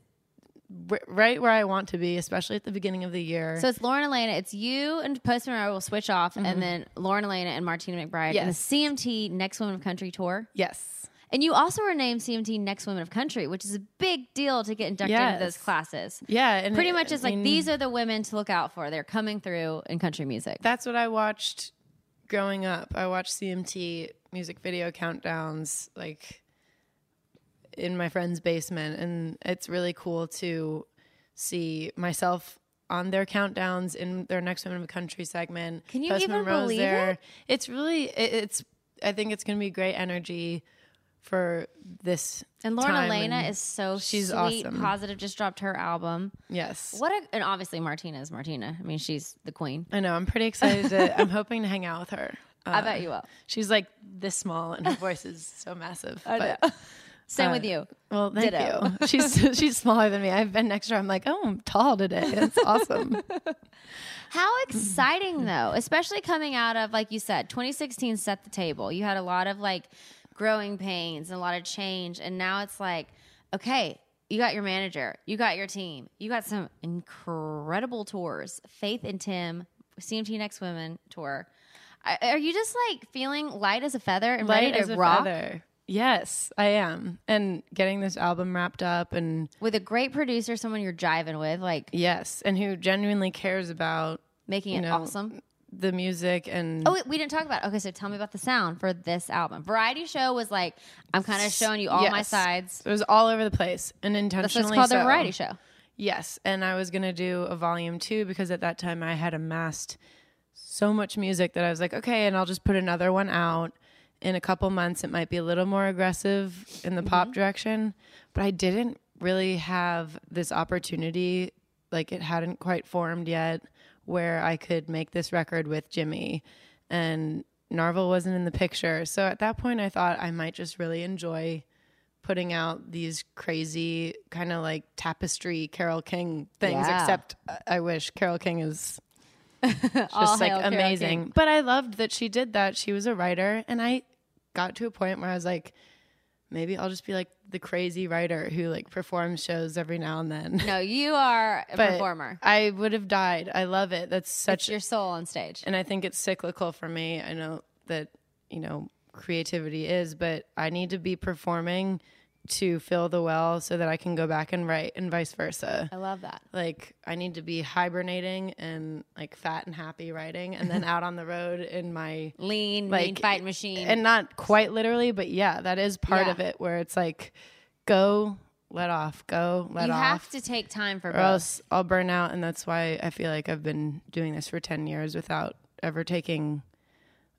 right where I want to be, especially at the beginning of the year. So it's Lauren Alaina. It's you and Post Monroe will switch off, and then Lauren Alaina and Martina McBride and the Mm-hmm. CMT Next Women of Country tour. yes. And you also were named CMT Next Women of Country, which is a big deal to get inducted into those classes. Yeah. And Pretty it- much, it's I like mean, these are the women to look out for. They're coming through in country music. that's what I watched growing up. I watched CMT music video countdowns like in my friend's basement and it's really cool to see myself on their countdowns in their next women of the country segment. Can you Post even Monroe's believe there. it? It's really it, it's I think it's going to be great energy for this and Lauren Alaina and is so she's sweet, awesome. positive. Just dropped her album. yes. What a, and obviously Martina is Martina. I mean, she's the queen. I know. I'm pretty excited. To, I'm [laughs] hoping to hang out with her. I Uh, bet you will. She's like this small, and her voice is so massive. I but, know. Same uh, with you. Well, thank Ditto. you. [laughs] She's she's smaller than me. I've been next to her. I'm like, oh, I'm tall today. That's awesome. [laughs] How exciting though, especially coming out of like you said, 2016 set the table. You had a lot of like growing pains and a lot of change and now it's like okay, you got your manager, you got your team. You got some incredible tours. Faith and Tim, CMT Next Women tour. Are you just like feeling light as a feather and Light ready as to a rock feather. Yes, I am. And getting this album wrapped up and with a great producer, someone you're jiving with, like yes, and who genuinely cares about making it know, awesome? the music and Oh, wait, we didn't talk about. Okay, so tell me about the sound for this album. Variety show was like I'm kind of showing you all my sides. it was all over the place and That's intentionally what's called so. a variety show. Yes, and I was gonna do a volume two because at that time I had amassed so much music that I was like, okay, and I'll just put another one out in a couple months. It might be a little more aggressive in the pop direction, but I didn't really have this opportunity. Like it hadn't quite formed yet, where I could make this record with Jimmy, and Narvel wasn't in the picture. So at that point, I thought I might just really enjoy putting out these crazy kind of like tapestry Carole King things. Yeah. Except uh, I wish Carole King is [laughs] just like amazing. But I loved that she did that. She was a writer, and I got to a point where I was like, maybe I'll just be like the crazy writer who like performs shows every now and then. No, you are a performer. I would have died. I love it. That's such It's your soul on stage. and I think it's cyclical for me. I know that you know creativity is, but I need to be performing to fill the well so that I can go back and write, and vice versa. I love that. Like I need to be hibernating and like fat and happy writing, and then [laughs] out on the road in my Lean, mean like fight machine. and not quite literally, but yeah, that is part Yeah. of it where it's like go, let off, go, let you off You have to take time for or both. else I'll burn out. And that's why I feel like I've been doing this for 10 years without ever taking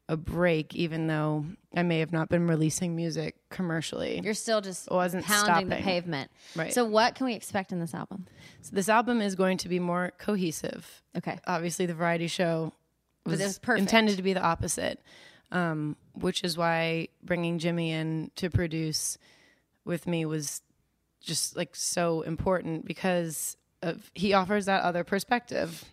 a break, even though I may have not been releasing music commercially. You're still just wasn't pounding the pavement. Right. So what can we expect in this album? So this album is going to be more cohesive. Okay. Obviously, the variety show was, was intended to be the opposite, um, which is why bringing Jimmy in to produce with me was just like so important because of, he offers that other perspective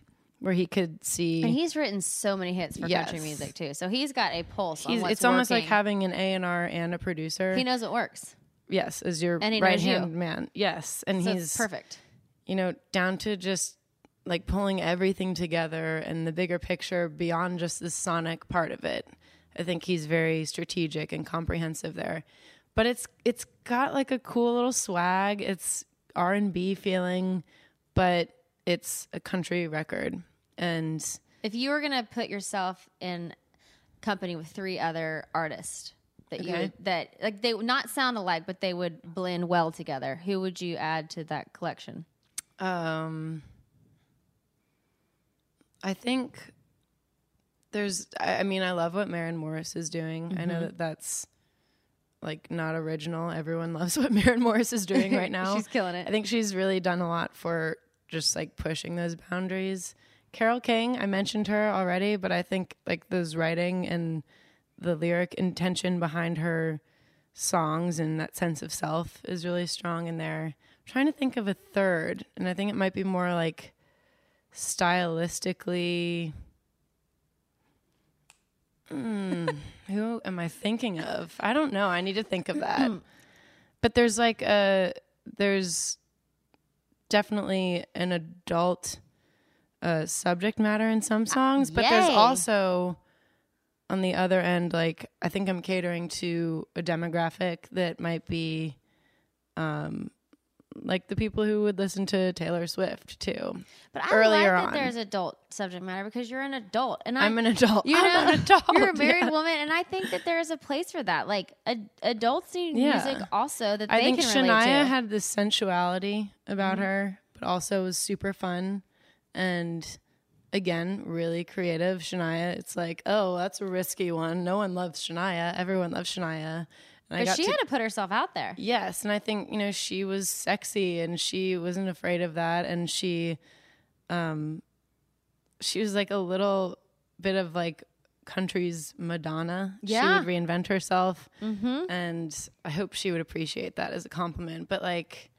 where he could see. And he's written so many hits for country music too. So he's got a pulse on He's, what's it's almost like working. having an A and R and a producer. he knows what works. yes, as your And he knows right you. hand man. Yes, and So he's it's perfect. you know, down to just like pulling everything together and the bigger picture beyond just the sonic part of it. I think he's very strategic and comprehensive there. But it's it's got like a cool little swag. It's R and B feeling, but it's a country record. And If you were gonna put yourself in company with three other artists that you Okay. would, that like they would not sound alike, but they would blend well together, who would you add to that collection? Um, I think there's. I, I mean, I love what Maren Morris is doing. I know Mm-hmm. that that's like not original. Everyone [laughs] loves what Maren Morris is doing right [laughs] now. She's killing it. I think she's really done a lot for just like pushing those boundaries. Carole King, I mentioned her already, but I think like those writing and the lyric intention behind her songs and that sense of self is really strong in there. I'm trying to think of a third, and I think it might be more like stylistically. Hmm, who am I thinking of? I don't know. I need to think of that. but there's like a there's definitely an adult uh, subject matter in some songs, but there's yay. also on the other end, like I think I'm catering to a demographic that might be, um, like the people who would listen to Taylor Swift too. But I Earlier like that on. there's adult subject matter because you're an adult, and I, I'm an adult. You know, I'm an [laughs] adult. you're a married yeah. woman, and I think that there is a place for that. Like ad- adults need Yeah. music also that I they think can relate Shania. Mm-hmm. had this sensuality about her, but also was super fun and again really creative. Shania, it's like, oh, that's a risky one. No one loves Shania. Everyone loves Shania. And I but she to had to put herself out there. Yes, and I think you know she was sexy and she wasn't afraid of that, and she, um, she was like a little bit of like country's Madonna. Yeah. she would reinvent herself, mm-hmm. and I hope she would appreciate that as a compliment. But like,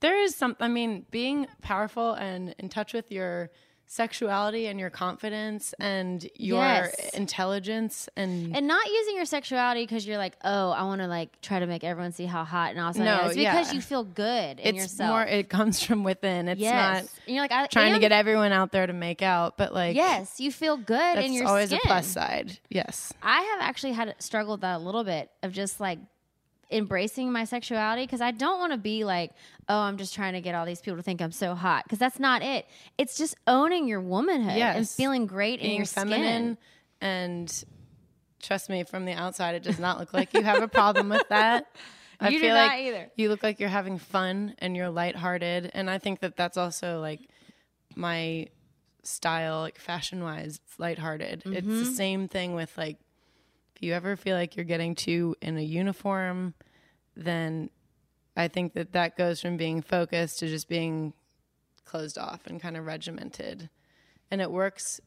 there is some. I mean, being powerful and in touch with your sexuality and your confidence and your Yes. intelligence and, and not using your sexuality because you're like, oh, I want to like try to make everyone see how hot and awesome. No. It's because yeah. you feel good in it's yourself. more it comes [laughs] from within. It's yes, not and you're like I, trying to get everyone out there to make out, but like Yes, you feel good that's in your always skin. a plus side. Yes. I have actually had struggled that a little bit of just like embracing my sexuality because I don't want to be like, oh, I'm just trying to get all these people to think I'm so hot because that's not it. It's just owning your womanhood and feeling great in being your feminine skin. and trust me from the outside it does not look like you have a problem with that [laughs] I You do feel not like either. you look like you're having fun and you're lighthearted and I think that that's also like my style like fashion wise it's lighthearted it's Mm-hmm. the same thing with like if you ever feel like you're getting too in a uniform then I think that that goes from being focused to just being closed off and kind of regimented and it works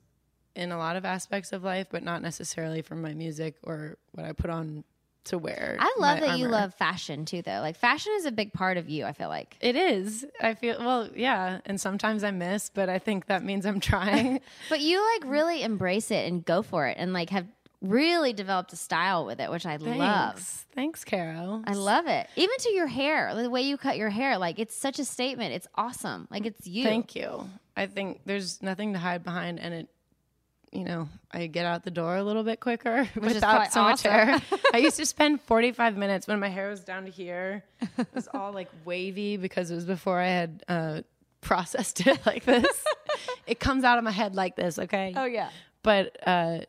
in a lot of aspects of life, but not necessarily for my music or what I put on to wear. I love that you love fashion too, though. Like fashion is a big part of you. I feel like. It is. I feel well, yeah, and sometimes I miss, but I think that means I'm trying. [laughs] But you like really embrace it and go for it, and like have really developed a style with it, which I love. Thanks. Carol. I love it. Even to your hair, the way you cut your hair, like it's such a statement. It's awesome. Like it's you. Thank you. I think there's nothing to hide behind and it you know, I get out the door a little bit quicker [laughs] is without so much hair. [laughs] I used to spend [laughs] 45 minutes when my hair was down to here. It was all like wavy because it was before I had uh, processed it like this. it comes out of my head like this, okay? Oh yeah. But uh,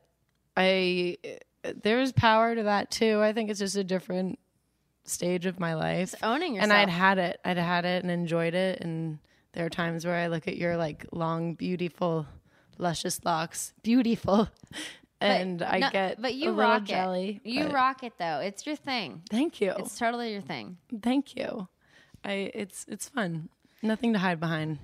I eh, there's power to that too. I think it's just a different stage of my life. owning And I'd had it. I'd had it and enjoyed it. And there are times where I look at your like long, beautiful, luscious locks, beautiful, [laughs] and I No, get but you rock jelly. it. You but rock it though. It's your thing. Thank you. It's totally your thing. Thank you. I it's it's fun. Nothing to hide behind.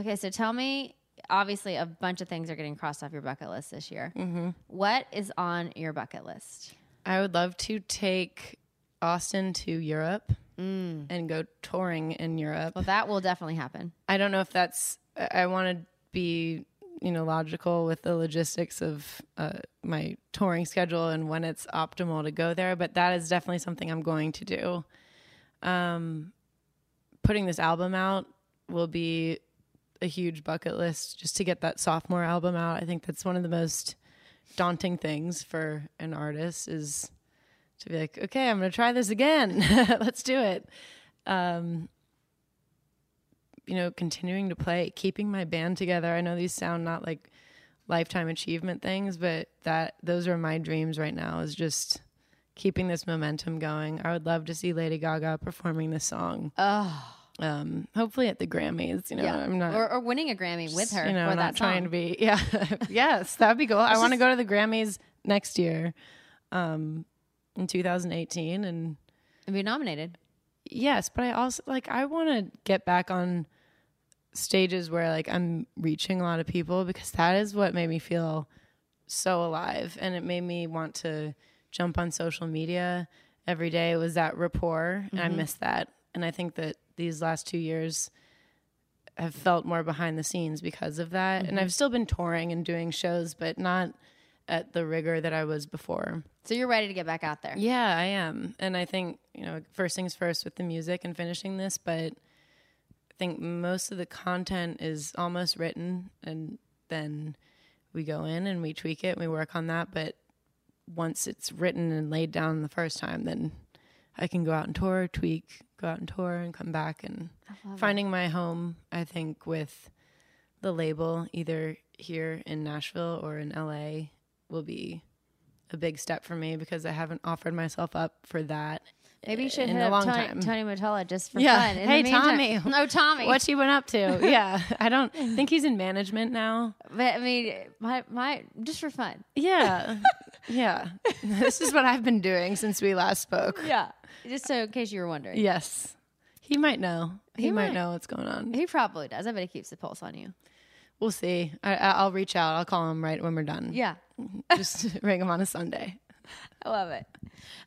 Okay, so tell me. Obviously, a bunch of things are getting crossed off your bucket list this year. Mm-hmm. What is on your bucket list? I would love to take Austin to Europe Mm. and go touring in Europe. Well, that will definitely happen. I don't know if that's. I I want to be, you know, logical with the logistics of uh, my touring schedule and when it's optimal to go there. But that is definitely something I'm going to do. Um, putting this album out will be a huge bucket list just to get that sophomore album out. I think that's one of the most daunting things for an artist is to be like, okay, I'm going to try this again. [laughs] Let's do it. Um, you know, continuing to play, keeping my band together. I know these sound not like lifetime achievement things, but that those are my dreams right now is just keeping this momentum going. I would love to see Lady Gaga performing this song. Oh, Um, hopefully at the Grammys, you know, yeah. I'm not or, or winning a Grammy with her you know, for not that trying song. to be [laughs] yeah. yes, that'd be cool. I want to go to the Grammys next year. Um in 2018 and and be nominated. Yes, but I also like I want to get back on stages where like I'm reaching a lot of people because that is what made me feel so alive and it made me want to jump on social media every day was that rapport and I miss that and I think that these last 2 years have felt more behind the scenes because of that and mm-hmm. I've still been touring and doing shows but not at the rigor that I was before. So you're ready to get back out there. Yeah, I am. And I think, you know, first things first with the music and finishing this, but I think most of the content is almost written and then we go in and we tweak it and we work on that. But once it's written and laid down the first time, then I can go out and tour, tweak, go out and tour and come back and finding my home, I think, with the label, either here in Nashville or in LA, will be a big step for me because I haven't offered myself up for that. Maybe you should in hit a up long Tony, time. Tony Mottola just for Yeah. fun. In Hey, the meantime- Tommy. No, [laughs] oh, Tommy. What you been up to? [laughs] yeah, I don't [laughs] think he's in management now. But I mean, my my just for fun. Yeah, yeah. This is what I've been doing since we last spoke. Yeah. Just so in case you were wondering. Yes, he might know. He, He might might. know what's going on. He probably does. I bet he keeps the pulse on you. We'll see. I, I- I'll reach out. I'll call him right when we're done. Yeah. [laughs] just [laughs] ring him on a Sunday. I love it.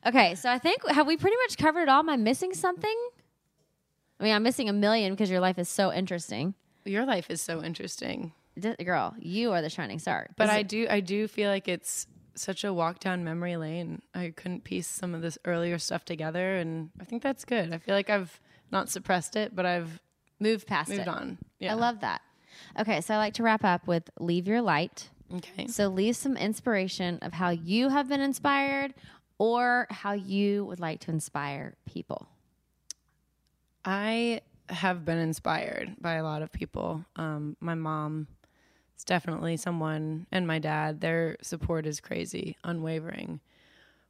Okay, so I think have we pretty much covered it all? Am I missing something? I mean, I'm missing a million because your life is so interesting. Your life is so interesting. D- girl, you are the shining star. But Is I it- do I do feel like it's such a walk down memory lane. I couldn't piece some of this earlier stuff together and I think that's good. I feel like I've not suppressed it, but I've moved past it. moved it. on. Yeah. I love that. Okay, so I like to wrap up with leave your light. Okay. So leave some inspiration of how you have been inspired or how you would like to inspire people. I have been inspired by a lot of people. Um, my mom is definitely someone, and my dad, their support is crazy, unwavering.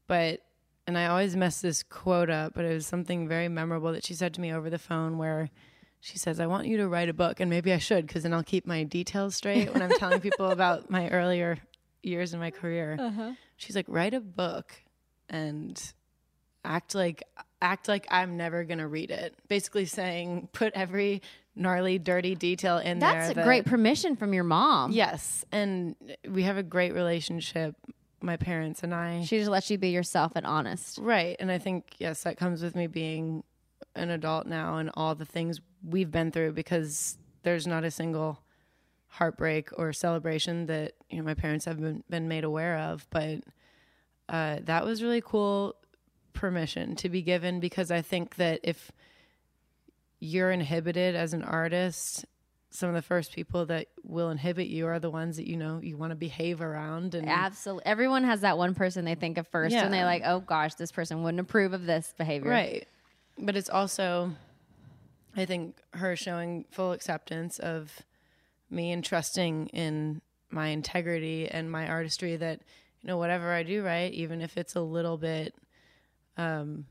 But, and I always mess this quote up, but it was something very memorable that she said to me over the phone where she says, I want you to write a book, and maybe I should, because then I'll keep my details straight when I'm telling people [laughs] about my earlier years in my career. Uh-huh. She's like, write a book and act like act like I'm never gonna read it. Basically saying put every gnarly, dirty detail in there. That's a that- great permission from your mom. Yes, and we have a great relationship, my parents and I. She just lets you be yourself and honest. Right, and I think yes, that comes with me being an adult now and all the things we've been through because there's not a single heartbreak or celebration that you know my parents have been, been made aware of but uh, that was really cool permission to be given because I think that if you're inhibited as an artist, some of the first people that will inhibit you are the ones that you know you want to behave around and Absolutely. Everyone has that one person they think of first and Yeah. they like, oh gosh, this person wouldn't approve of this behavior. Right. But it's also, I think, her showing full acceptance of me and trusting in my integrity and my artistry that, you know, whatever I do right, even if it's a little bit, um,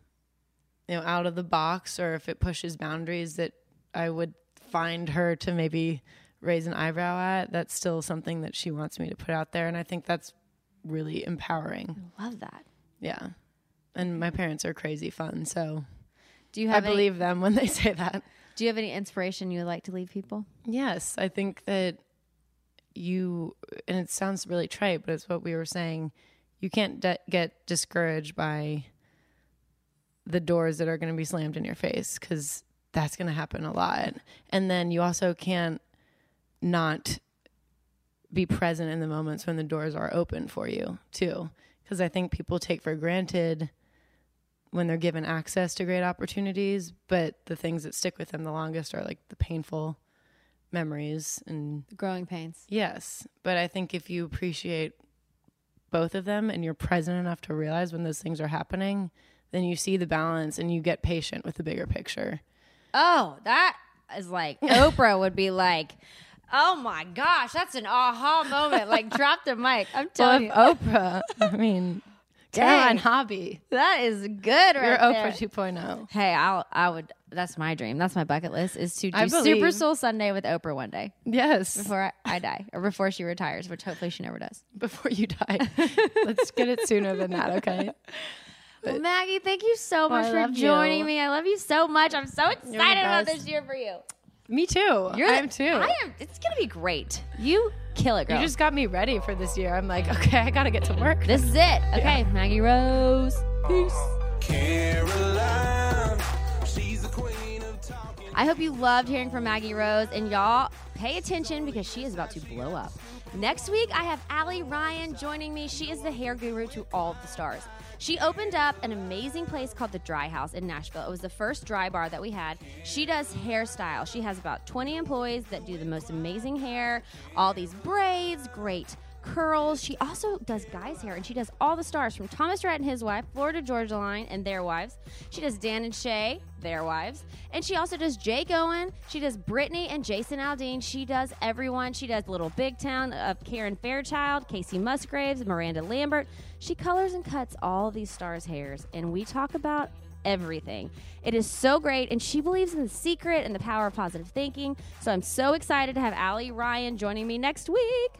you know, out of the box or if it pushes boundaries that I would find her to maybe raise an eyebrow at, that's still something that she wants me to put out there. And I think that's really empowering. I love that. Yeah. And my parents are crazy fun. So Do you I have any, believe them when they [laughs] say that. do you have any inspiration you would like to leave people? Yes, I think that you, and it sounds really trite, but it's what we were saying. You can't de- get discouraged by the doors that are going to be slammed in your face because that's going to happen a lot. And then you also can't not be present in the moments when the doors are open for you, too. Because I think people take for granted when they're given access to great opportunities, but the things that stick with them the longest are like the painful memories and The growing pains. yes but i think if you appreciate both of them and you're present enough to realize when those things are happening then you see the balance and you get patient with the bigger picture Oh, that is like [laughs] Oprah would be like, oh my gosh, that's an aha moment. Like, [laughs] drop the mic. I'm well telling if you. oprah i [laughs] mean caroline hobby That is good right you're there. oprah 2.0 Hey, I'll, I would, that's my dream. That's my bucket list is to do Super. Soul Sunday with Oprah one day yes before I, I die or before she retires, which hopefully she never does. before you die let's get it sooner than that okay Well, Maggie, thank you so oh, Well, much I for joining you. me. I love you so much. I'm so excited about this year for you. me too You're the- i'm too I am. It's gonna be great. You kill it, girl. you just got me ready for this year i'm like okay i gotta get to work this is it. Okay, Maggie Rose. Peace. Caroline, she's the queen of talking. I hope you loved hearing from Maggie Rose, and y'all pay attention because she is about to blow up. Next week, I have Allie Ryan joining me. She is the hair guru to all of the stars. She opened up an amazing place called the Dry House in Nashville. It was the first dry bar that we had. She does hairstyle. She has about 20 employees that do the most amazing hair, all these braids, great curls. She also does guys' hair, and she does all the stars from Thomas Rhett and his wife, Florida Georgia Line and their wives. She does Dan and Shay, their wives, and she also does Jake Owen. She does Brittany and Jason Aldean. She does everyone. She does Little Big Town of Karen Fairchild, Kacey Musgraves, Miranda Lambert. She colors and cuts all these stars' hairs, and we talk about everything. It is so great, and she believes in the secret and the power of positive thinking. So I'm so excited to have Allie Ryan joining me next week.